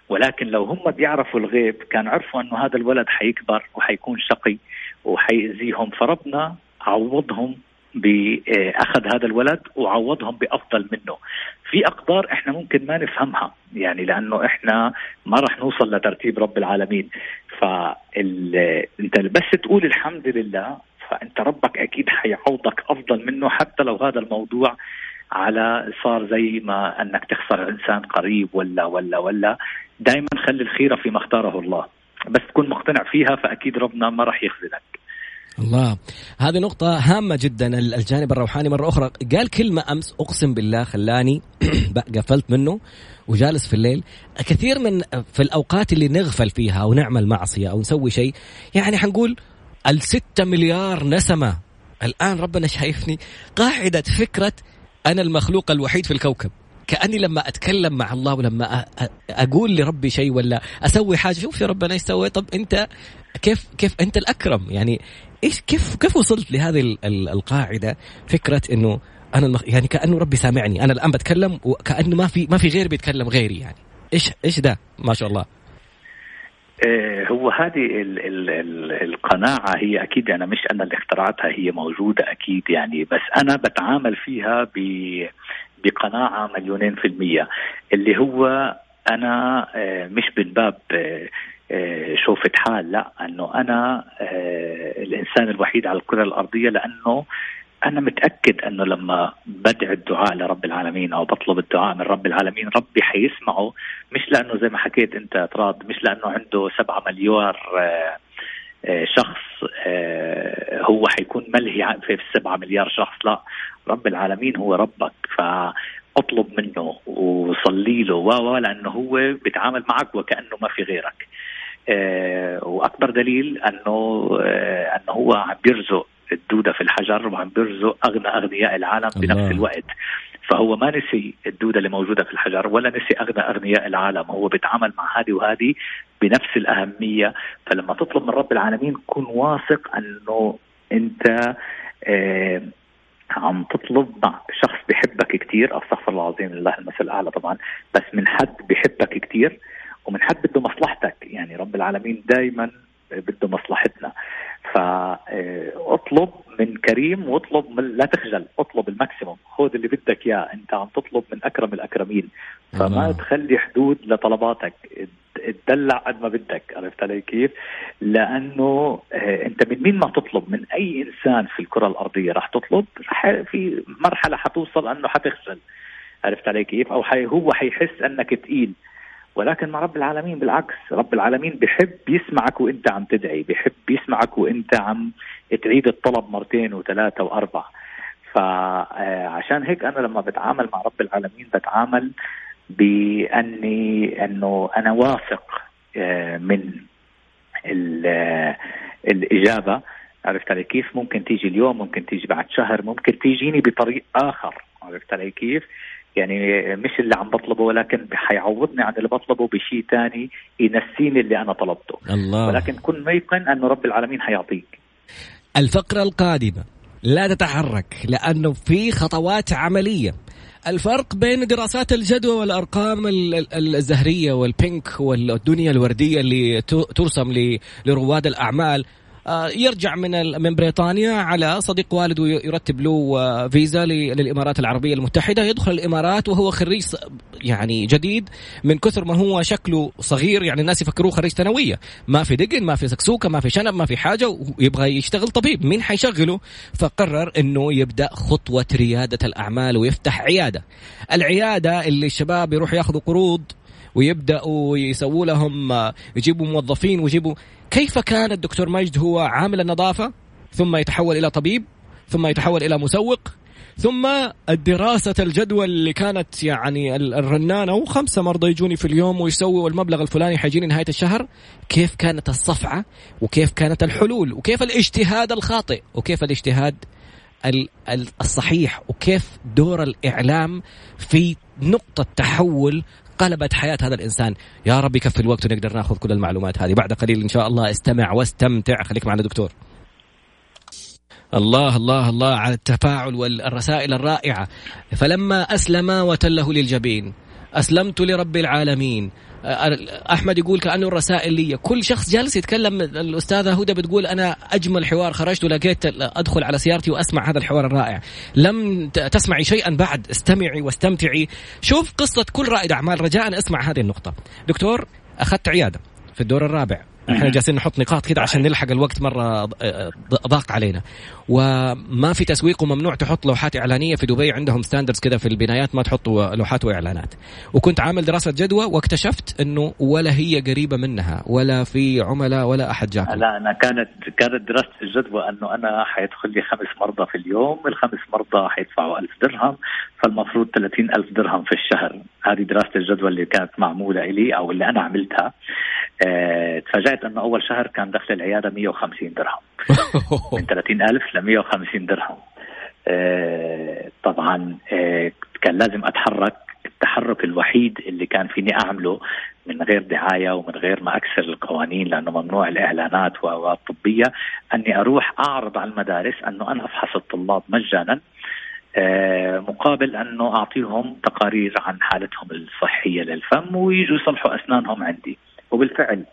ولكن لو هم بيعرفوا الغيب كان عرفوا أنه هذا الولد حيكبر وحيكون شقي وحيأذيهم. فربنا عوضهم بأخذ هذا الولد وعوضهم بأفضل منه. في أقدار إحنا ممكن ما نفهمها يعني لأنه إحنا ما راح نوصل لترتيب رب العالمين. فانت بس تقول الحمد لله فأنت ربك أكيد حيعوضك أفضل منه حتى لو هذا الموضوع على صار زي ما أنك تخسر إنسان قريب ولا ولا ولا. دائما خلي الخيرة فيما اختاره الله. بس تكون مقتنع فيها فأكيد ربنا ما راح يخذلك
الله. هذه نقطة هامة جدا. الجانب الروحاني مرة أخرى. قال كلمة أمس أقسم بالله خلاني <clears throat> قفلت منه وجالس في الليل. كثير من في الأوقات اللي نغفل فيها أو نعمل معصية أو نسوي شيء يعني حنقول الستة مليار نسمة. الآن ربنا شايفني قاعدة فكرة أنا المخلوق الوحيد في الكوكب. كأني لما أتكلم مع الله ولما أقول لربي شيء ولا أسوي حاجة شوف يا ربنا إيش سويت. طب أنت كيف كيف أنت الأكرم؟ يعني إيش كيف كيف وصلت لهذه القاعدة؟ فكرة إنه أنا المخ... يعني كأنه ربي سامعني. أنا الآن بتكلم وكانه ما في ما في غير بيتكلم غيري يعني. إيش إيش ده؟ ما شاء الله.
آه، هو هذه ال ال ال القناعة هي أكيد أنا مش أنا اللي اخترعتها هي موجودة أكيد يعني بس أنا بتعامل فيها بقناعة مليونين في المية. اللي هو أنا آه، مش من باب آه، شوفة حال لا أنه أنا آه، الإنسان الوحيد على الكرة الأرضية لأنه أنا متأكد أنه لما بدعي الدعاء لرب العالمين أو بطلب الدعاء من رب العالمين ربي حيسمعه. مش لأنه زي ما حكيت أنت تراد مش لأنه عنده سبعة مليار آه، شخص هو حيكون ملهي في السبعة مليار شخص. لا رب العالمين هو ربك. فأطلب منه وصلي له. و لأنه هو بيتعامل معك وكأنه ما في غيرك. آه، وأكبر دليل أنه آه، أنه هو عم بيرزق الدودة في الحجر وعم بيرزق أغنى أغنياء العالم الله. بنفس الوقت. فهو ما نسي الدودة اللي موجودة في الحجر ولا نسي أغنى أغنياء العالم. هو بيتعامل مع هذه وهذه بنفس الأهمية. فلما تطلب من رب العالمين كن واثق أنه أنت آه عم تطلب مع شخص بحبك كثير أستغفر الله العظيم لله المثل الأعلى طبعا. بس من حد بحبك كثير ومن حد بده مصلحتك يعني رب العالمين دائما بده مصلحتنا. فاطلب من كريم واطلب من لا تخجل اطلب الماكسيموم. خذ اللي بدك إياه. أنت عم تطلب من أكرم الأكرمين. فما تخلي حدود لطلباتك. تدلع قد ما بدك. عرفت علي كيف؟ لأنه آه، أنت من مين ما تطلب؟ من أي إنسان في الكرة الأرضية راح تطلب؟ رح في مرحلة حتوصل أنه حتخجل. عرفت علي كيف؟ أو حي هو حيحس أنك تقيل. ولكن مع رب العالمين بالعكس رب العالمين بحب يسمعك وأنت عم تدعي بحب يسمعك وأنت عم تعيد الطلب مرتين وثلاثة وأربعة. فعشان هيك أنا لما بتعامل مع رب العالمين بتعامل بأني أنه أنا واثق آه، من آه، الإجابة. عرفت علي كيف؟ ممكن تيجي اليوم ممكن تيجي بعد شهر ممكن تيجيني بطريق آخر. عرفت علي كيف؟ يعني مش اللي عم بطلبه ولكن حيعوضني عن اللي بطلبه بشيء ثاني ينسيني اللي أنا طلبته.
الله.
ولكن كن ميقن انه رب العالمين حيعطيك.
الفقرة القادمة لا تتحرك لأنه في خطوات عملية. الفرق بين دراسات الجدوى والأرقام الزهرية والبينك والدنيا الوردية اللي ترسم لرواد الأعمال يرجع من من بريطانيا على صديق والده يرتب له آه، فيزا للإمارات العربية المتحدة. يدخل الإمارات وهو خريج يعني جديد من كثر ما هو شكله صغير يعني الناس يفكروه خريج ثانوية. ما في دقن ما في سكسوكة ما في شنب ما في حاجة ويبغى يشتغل طبيب. مين حيشغله؟ فقرر إنه يبدأ خطوة ريادة الأعمال ويفتح عيادة. العيادة اللي الشباب يروح ياخذوا قروض ويبدأوا يسووا لهم يجيبوا موظفين ويجيبوا. كيف كان الدكتور مجد هو عامل النظافة؟ ثم يتحول إلى طبيب ثم يتحول إلى مسوق ثم الدراسة الجدوى اللي كانت يعني الرنانة وخمسة مرضى يجوني في اليوم ويسوي والمبلغ الفلاني حيجيني نهاية الشهر. كيف كانت الصفعة؟ وكيف كانت الحلول؟ وكيف الاجتهاد الخاطئ؟ وكيف الاجتهاد الصحيح؟ وكيف دور الإعلام في نقطة تحول قلبت حياة هذا الإنسان. يا رب يكفي الوقت ونقدر ناخذ كل المعلومات هذه. بعد قليل إن شاء الله استمع واستمتع. خليك معنا دكتور. الله الله الله على التفاعل والرسائل الرائعة. فلما أسلم وتله للجبين أسلمت لرب العالمين. أحمد يقول كأنه الرسائل لي. كل شخص جالس يتكلم الأستاذة هدى بتقول أنا أجمل حوار خرجت ولقيت أدخل على سيارتي وأسمع هذا الحوار الرائع. لم تسمعي شيئا بعد. استمعي واستمتعي. شوف قصة كل رائد أعمال. رجاء أسمع هذه النقطة. دكتور أخذت عيادة في الدور الرابع. إحنا جالسين نحط نقاط كده عشان نلحق الوقت مرة ضاق علينا. وما في تسويق وممنوع تحط لوحات إعلانية في دبي. عندهم ستاندردز كده في البنايات ما تحطوا لوحات وإعلانات. وكنت عامل دراسة جدوى واكتشفت إنه ولا هي قريبة منها ولا في عملاء ولا أحد جاكم.
لا أنا كانت كانت دراسه الجدوى إنه أنا حيدخل لي خمس مرضى في اليوم. الخمس مرضى حيدفعوا ألف درهم فالمفروض 30 ألف درهم في الشهر. هذه دراسه الجدوى اللي كانت معمولة لي أو اللي أنا عملتها. آه تفاجأت انه أول شهر كان دخل العيادة 150 درهم. <laughs> من 30 ألف ل 150 درهم. آه طبعا آه كان لازم أتحرك. التحرك الوحيد اللي كان فيني أعمله من غير دعاية ومن غير ما أكسر القوانين لأنه ممنوع الإعلانات والطبية أني أروح أعرض على المدارس أنه أنا أفحص الطلاب مجانا. آه، مقابل أنه أعطيهم تقارير عن حالتهم الصحية للفم ويجوا يصلحوا أسنانهم عندي. وبالفعل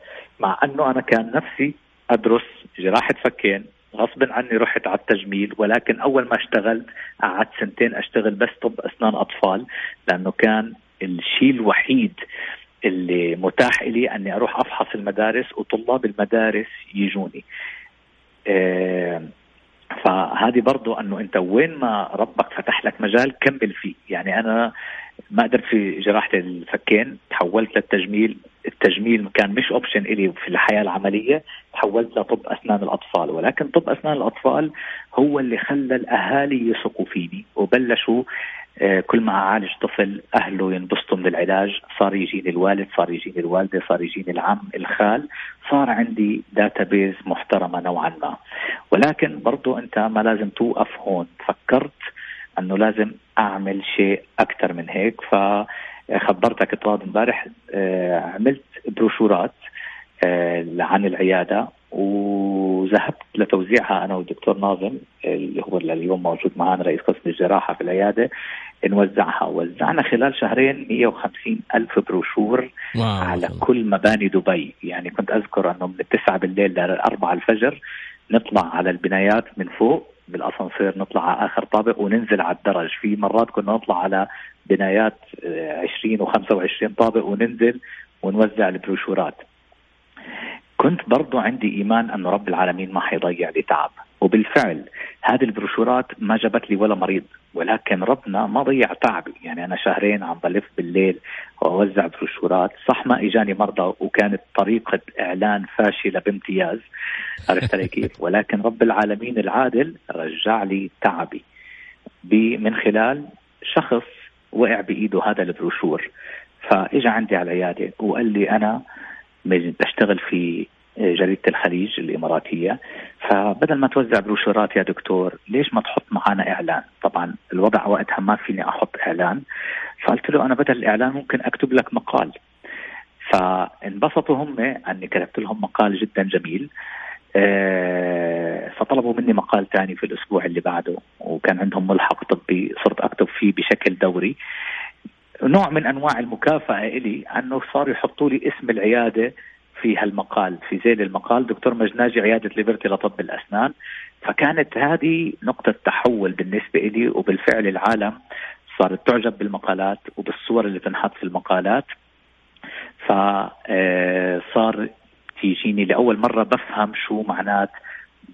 مع أنه أنا كان نفسي أدرس جراحة فكين غصب عني رحت على التجميل ولكن أول ما اشتغلت قعدت سنتين أشتغل بس طب أسنان أطفال لأنه كان الشيء الوحيد اللي متاح لي أني أروح أفحص المدارس وطلاب المدارس يجوني. آه فهذه برضو أنه أنت وين ما ربك فتح لك مجال كمل فيه يعني أنا ما قدرت في جراحة الفكين تحولت للتجميل. التجميل كان مش اوبشن إلي في الحياة العملية تحولت لطب أسنان الأطفال. ولكن طب أسنان الأطفال هو اللي خلى الأهالي يثقوا فيني. وبلشوا آه، كل ما أعالج طفل أهله ينبسطوا من العلاج. صار يجيني الوالد صار يجيني الوالدة صار يجيني العم الخال. صار عندي database محترمة نوعا ما. ولكن برضو أنت ما لازم توقف هون. فكرت أنه لازم أعمل شيء أكثر من هيك. فخبرتك اطراد امبارح آه، عملت بروشورات آه، عن العيادة وذهبت لتوزيعها أنا والدكتور ناظم اللي هو اليوم موجود معنا رئيس قسم الجراحة في العيادة. نوزعها. وزعنا خلال شهرين 150 ألف بروشور واو. على كل مباني دبي. يعني كنت أذكر أنه من التسعة بالليل للأربعة الفجر نطلع على البنايات من فوق بالأسانسير نطلع على آخر طابق وننزل على الدرج. في مرات كنا نطلع على بنايات 20 و25 طابق وننزل ونوزع البروشورات. كنت برضو عندي إيمان أنه رب العالمين ما حيضيع لي تعب وبالفعل هذه البروشورات ما جابت لي ولا مريض ولكن ربنا ما ضيع تعبي يعني أنا شهرين عم بلف بالليل وأوزع بروشورات. صح ما إجاني مرضى وكانت طريقة إعلان فاشلة بامتياز. عرفت علي كيف؟ <laughs> ولكن رب العالمين العادل رجع لي تعبي من خلال شخص وقع بإيده هذا البروشور. فاجى عندي على العيادة وقال لي أنا بشتغل في جريدة الخليج الإماراتية. فبدل ما توزع بروشورات يا دكتور ليش ما تحط معنا إعلان؟ طبعا الوضع وقتها ما فيني أحط إعلان. فقلت له أنا بدل الإعلان ممكن أكتب لك مقال. فانبسطوا هم أني كتبت لهم مقال جدا جميل. آه، فطلبوا مني مقال ثاني في الأسبوع اللي بعده وكان عندهم ملحق طبي صرت أكتب فيه بشكل دوري. نوع من أنواع المكافأة إلي أنه صاروا يحطوا لي اسم العيادة في هالمقال في ذيل المقال دكتور مجناجي عيادة ليبرتي لطب الأسنان. فكانت هذه نقطة تحول بالنسبة لي وبالفعل العالم صارت تعجب بالمقالات وبالصور اللي تنحط في المقالات. فصار تيجيني لأول مرة بفهم شو معنات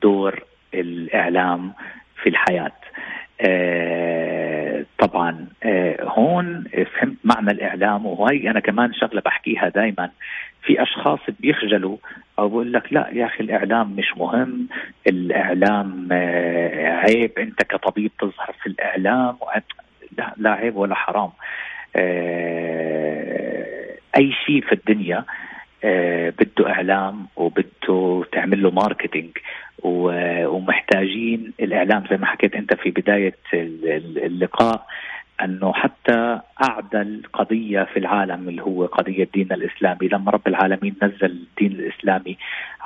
دور الإعلام في الحياة. آه، طبعا آه، هون فهمت معنى الإعلام وهي أنا كمان شغلة بحكيها دائما في أشخاص بيخجلوا أو بقول لك لا يا أخي الإعلام مش مهم الإعلام آه، عيب أنت كطبيب تظهر في الإعلام لا لا عيب ولا حرام. أي شيء في الدنيا بده إعلام وبده تعمل له ماركتينج. ومحتاجين الإعلام زي ما حكيت أنت في بداية اللقاء أنه حتى أعدل قضية في العالم اللي هو قضية الدين الإسلامي. لما رب العالمين نزل الدين الإسلامي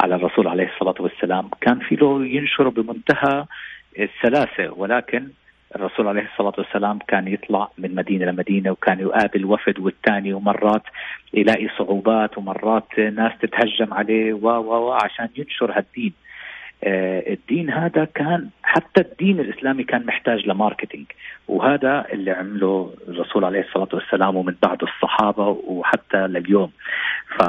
على الرسول عليه الصلاة والسلام كان في له ينشره بمنتهى السلاسة ولكن الرسول عليه الصلاة والسلام كان يطلع من مدينة لمدينة وكان يقابل وفد والتاني ومرات يلاقي صعوبات ومرات ناس تتهجم عليه و و عشان ينشر هالدين. آه، الدين هذا كان حتى الدين الإسلامي كان محتاج ل marketing وهذا اللي عمله الرسول عليه الصلاة والسلام ومن بعده الصحابة وحتى لليوم. ف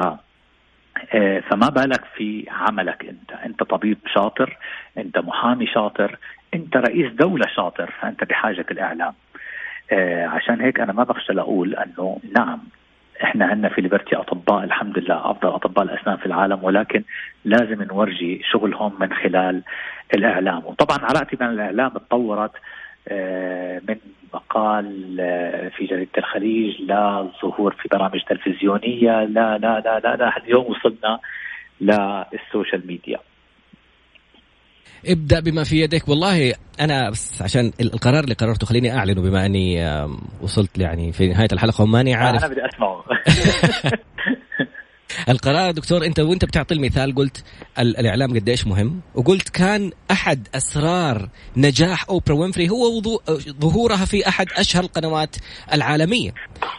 فما بالك في عملك انت. انت طبيب شاطر انت محامي شاطر انت رئيس دولة شاطر فأنت بحاجة الإعلام. آه، عشان هيك أنا ما بخشى لأقول أنه نعم إحنا عندنا في ليبرتي أطباء الحمد لله أفضل أطباء الأسنان في العالم ولكن لازم نورجي شغلهم من خلال الإعلام. وطبعا علاقتي مع الإعلام تطورت آه، من مقال آه، في جريدة الخليج لا ظهور في برامج تلفزيونية لا لا لا لا, لا اليوم وصلنا للسوشيال ميديا.
ابدأ بما في يدك. والله أنا بس عشان القرار اللي قررته خليني أعلنه بما أني وصلت يعني في نهاية الحلقة وماني عارف.
أنا بدي أسمعه. <laughs>
القرار دكتور انت وانت بتعطي المثال قلت الإعلام قديش مهم؟ وقلت كان أحد أسرار نجاح أوبرا وينفري هو ظهورها في أحد أشهر القنوات العالمية.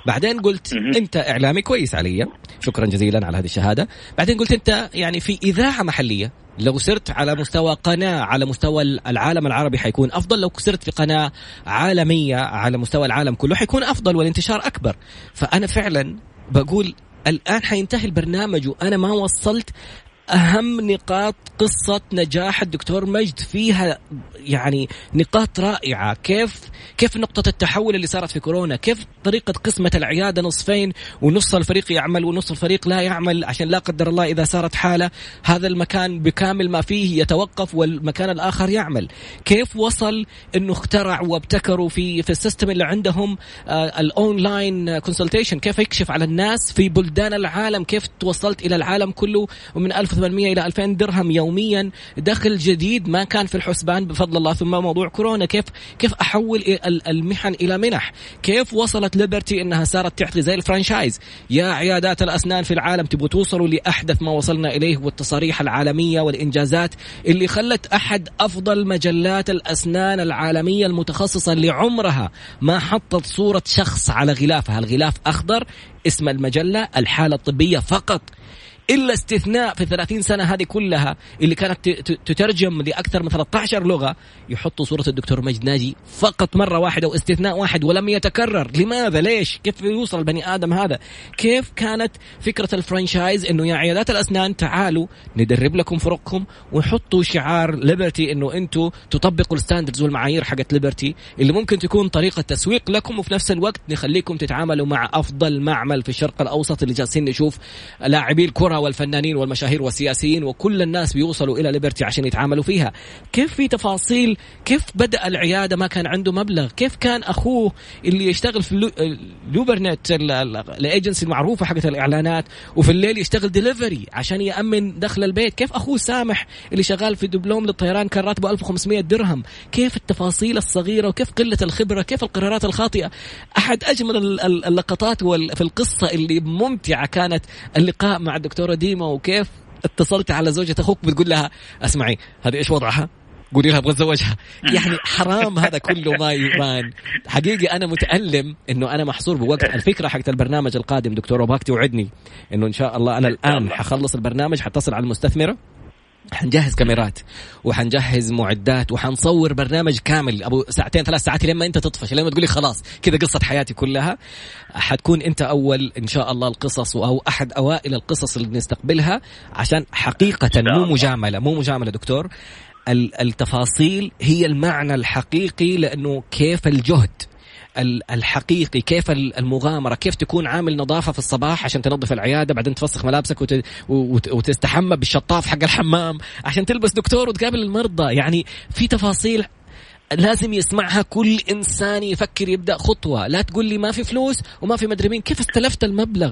بعدين قلت أنت إعلامي كويس علي. شكرا جزيلا على هذه الشهادة. بعدين قلت أنت يعني في إذاعة محلية. لو سرت على مستوى قناة على مستوى العالم العربي حيكون أفضل. لو سرت في قناة عالمية على مستوى العالم كله حيكون أفضل والانتشار أكبر. فأنا فعلا بقول الآن حينتهي البرنامج وأنا ما وصلت أهم نقاط قصة نجاح الدكتور مجد فيها يعني نقاط رائعة. كيف كيف نقطة التحول اللي صارت في كورونا؟ كيف طريقة قسمة العيادة نصفين ونص الفريق يعمل ونص الفريق لا يعمل عشان لا قدر الله إذا صارت حالة هذا المكان بكامل ما فيه يتوقف والمكان الآخر يعمل. كيف وصل إنه اخترع وابتكروا في في ال system اللي عندهم آه ال online consultation كيف يكشف على الناس في بلدان العالم؟ كيف توصلت إلى العالم كله؟ ومن 1800 إلى 2000 درهم يوميا. دخل جديد ما كان في الحسبان بفضل الله. ثم موضوع كورونا كيف كيف أحول المحن إلى منح؟ كيف وصلت ليبرتي إنها صارت تعطي زي ال franchise؟ يا عيادات الأسنان في العالم تبغوا توصلوا لأحدث ما وصلنا إليه والتصاريح العالمية والإنجازات اللي خلت أحد أفضل مجلات الأسنان العالمية المتخصصة اللي عمرها ما حطت صورة شخص على غلافها. الغلاف أخضر اسم المجلة الحالة الطبية فقط. إلا استثناء في 30 سنة هذه كلها اللي كانت تترجم لأكثر من 13 لغة يحطوا صورة الدكتور مجد ناجي فقط مرة واحدة واستثناء واحد ولم يتكرر. لماذا؟ ليش؟ كيف يوصل البني آدم هذا؟ كيف كانت فكرة ال franchise إنه يا عيادات الأسنان تعالوا ندرب لكم فرقكم ونحطوا شعار ليبرتي إنه أنتم تطبقوا ال standards والمعايير حقت ليبرتي اللي ممكن تكون طريقة تسويق لكم وفي نفس الوقت نخليكم تتعاملوا مع أفضل معمل في الشرق الأوسط اللي جالسين نشوف لاعبي الكرة والفنانين والمشاهير والسياسيين وكل الناس بيوصلوا إلى ليبرتي عشان يتعاملوا فيها. كيف في تفاصيل؟ كيف بدأ العيادة؟ ما كان عنده مبلغ. كيف كان أخوه اللي يشتغل في Leo Burnett ال agency المعروفة حقت الإعلانات وفي الليل يشتغل دليفري عشان يأمن دخل البيت؟ كيف أخوه سامح اللي شغال في دبلوم للطيران كان راتبه 1500 درهم؟ كيف التفاصيل الصغيرة؟ وكيف قلة الخبرة؟ كيف القرارات الخاطئة؟ أحد أجمل اللقطات في القصة اللي ممتعة كانت اللقاء مع الدكتوره ديما وكيف اتصلت على زوجة أخوك بتقول لها أسمعي هذه إيش وضعها؟ قولي لها أبغى أتزوجها. <laughs> يعني حرام هذا كله ما يبان حقيقي أنا متألم إنه أنا محصور بوقت. <laughs> الفكرة حقت البرنامج القادم دكتور وباك توعدني إنه إن شاء الله أنا الآن حخلص البرنامج حتصل على المستثمرة. حنجهز كاميرات وحنجهز معدات وحنصور برنامج كامل. أبو ساعتين ثلاث ساعات لما أنت تطفش لما تقولي خلاص كذا قصة حياتي كلها. حتكون أنت أول إن شاء الله القصص أو أحد أوائل القصص اللي نستقبلها عشان حقيقة مو مجاملة مو مجاملة دكتور. التفاصيل هي المعنى الحقيقي لأنه كيف الجهد الحقيقي كيف المغامرة كيف تكون عامل نظافة في الصباح عشان تنظف العيادة بعدين تفسخ ملابسك وت... وتستحمى بالشطاف حق الحمام عشان تلبس دكتور وتقابل المرضى. يعني في تفاصيل لازم يسمعها كل إنسان يفكر يبدأ خطوة. لا تقول لي ما في فلوس وما في مدري مين. كيف استلفت المبلغ؟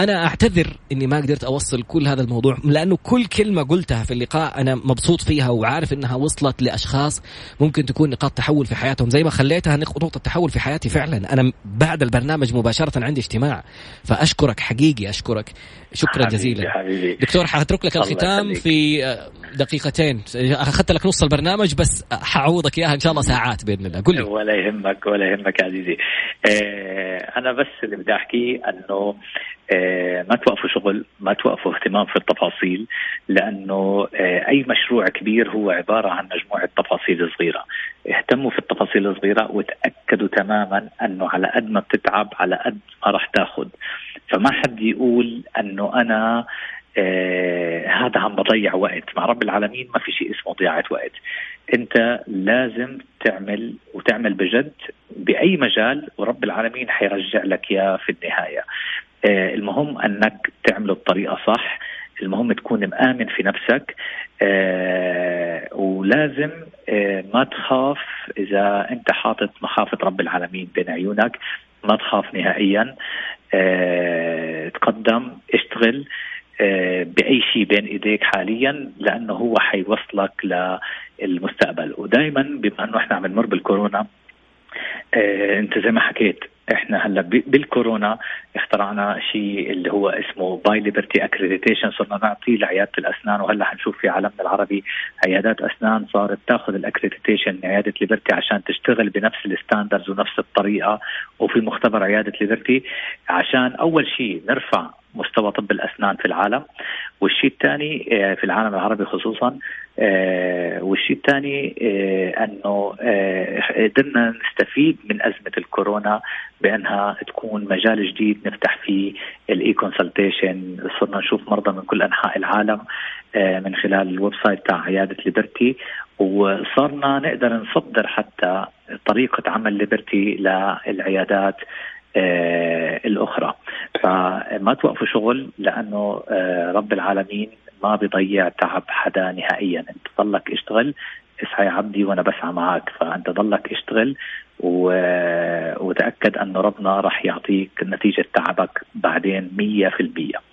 أنا أعتذر إني ما قدرت أوصل كل هذا الموضوع لأنه كل كلمة قلتها في اللقاء أنا مبسوط فيها وعارف إنها وصلت لأشخاص ممكن تكون نقاط تحول في حياتهم. زي ما خليتها نقطة تحول في حياتي فعلا. أنا بعد البرنامج مباشرة عندي اجتماع فأشكرك حقيقي أشكرك. شكرا حبيبي جزيلا. حبيبي. دكتور حأترك لك الختام في دقيقتين. أخذت لك نص البرنامج بس حعوضك إياها إن شاء الله ساعات بإذن الله. قل لي.
ولا يهمك ولا يهمك عزيزي. آه أنا بس اللي بدي أحكيه إنه آه، ما توقفوا شغل ما توقفوا اهتمام في التفاصيل لأنه آه، أي مشروع كبير هو عبارة عن مجموعة تفاصيل صغيرة. اهتموا في التفاصيل الصغيرة وتأكدوا تماما أنه على قد ما بتتعب على قد ما راح تاخذ فما حد يقول أنه أنا آه هذا عم بضيع وقت. مع رب العالمين ما في شيء اسمه ضياعة وقت. أنت لازم تعمل وتعمل بجد بأي مجال ورب العالمين حيرجع لك إياه في النهاية. آه، المهم أنك تعمله بطريقه صح. المهم تكون مآمن في نفسك. آه ولازم آه ما تخاف إذا أنت حاطط مخافة رب العالمين بين عيونك. ما تخاف نهائيا. آه تقدم اشتغل آه بأي شيء بين إيديك حاليا لأنه هو حيوصلك للمستقبل. ودائما بما أنه إحنا عم نمر بالكورونا آه أنت زي ما حكيت إحنا هلا بالكورونا اخترعنا شيء اللي هو اسمه by Liberty accreditation صرنا نعطيه لعيادة الأسنان وهلا حنشوف في عالمنا العربي عيادات أسنان صارت تاخذ ال accreditation عياده ليبرتي عشان تشتغل بنفس ال standards ونفس الطريقة وفي مختبر عيادة ليبرتي عشان أول شيء نرفع مستوى طب الأسنان في العالم والشيء الثاني آه، في العالم العربي خصوصا والشيء الثاني آه، أنه قدرنا نستفيد من أزمة الكورونا بأنها تكون مجال جديد نفتح فيه ال e-consultation صرنا نشوف مرضى من كل أنحاء العالم من خلال ال website تاع عيادة ليبرتي وصرنا نقدر نصدر حتى طريقة عمل ليبرتي للعيادات آه الأخرى. فما توقفوا شغل لأنه آه رب العالمين ما بيضيع تعب حدا نهائيا. انت ضلك اشتغل اسعى يا عبدي وأنا بسعى معك فانت ضلك اشتغل و... وتأكد انه ربنا راح يعطيك نتيجة تعبك بعدين 100%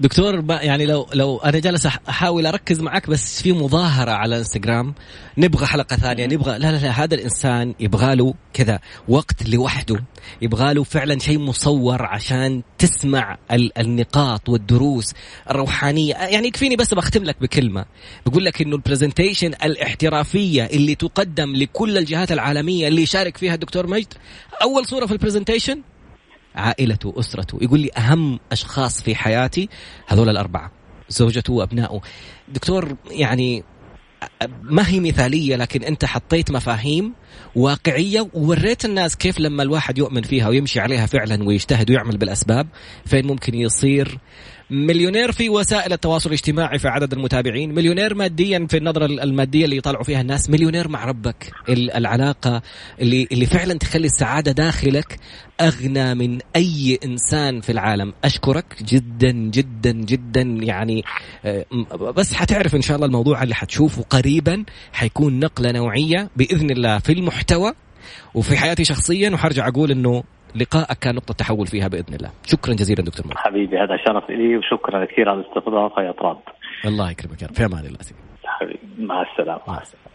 دكتور يعني لو لو أنا جالس أحاول أركز معك بس في مظاهرة على إنستغرام. نبغى حلقة ثانية نبغى لا لا لا هذا الإنسان يبغى له كذا وقت لوحده. يبغى له فعلا شيء مصور عشان تسمع النقاط والدروس الروحانية. يعني يكفيني بس بختم لك بكلمة. بقول لك إنه ال presentation الاحترافية اللي تقدم لكل الجهات العالمية اللي يشارك فيها الدكتور مجد أول صورة في ال presentation عائلته أسرته يقول لي أهم أشخاص في حياتي هذول الأربعة زوجته وأبنائه دكتور يعني ما هي مثالية لكن أنت حطيت مفاهيم واقعية ووريت الناس كيف لما الواحد يؤمن فيها ويمشي عليها فعلا ويجتهد ويعمل بالأسباب فين ممكن يصير مليونير في وسائل التواصل الاجتماعي في عدد المتابعين مليونير ماديا في النظرة المادية اللي يطلعوا فيها الناس مليونير مع ربك. العلاقة اللي, اللي فعلا تخلي السعادة داخلك أغنى من أي إنسان في العالم. أشكرك جدا جدا جدا. يعني آه، بس حتعرف إن شاء الله الموضوع اللي حتشوفه قريبا حيكون نقلة نوعية بإذن الله في المحتوى وفي حياتي شخصيا وحرجع أقول إنه لقائك كان نقطة تحول فيها بإذن الله. شكرا جزيلا دكتور
مرحبا حبيبي هذا شرف لي وشكرا كثير على الاستضافة يا طراد
الله يكرمك يا رب. في أمان الله
حبيبي مع السلامة. مع السلامة.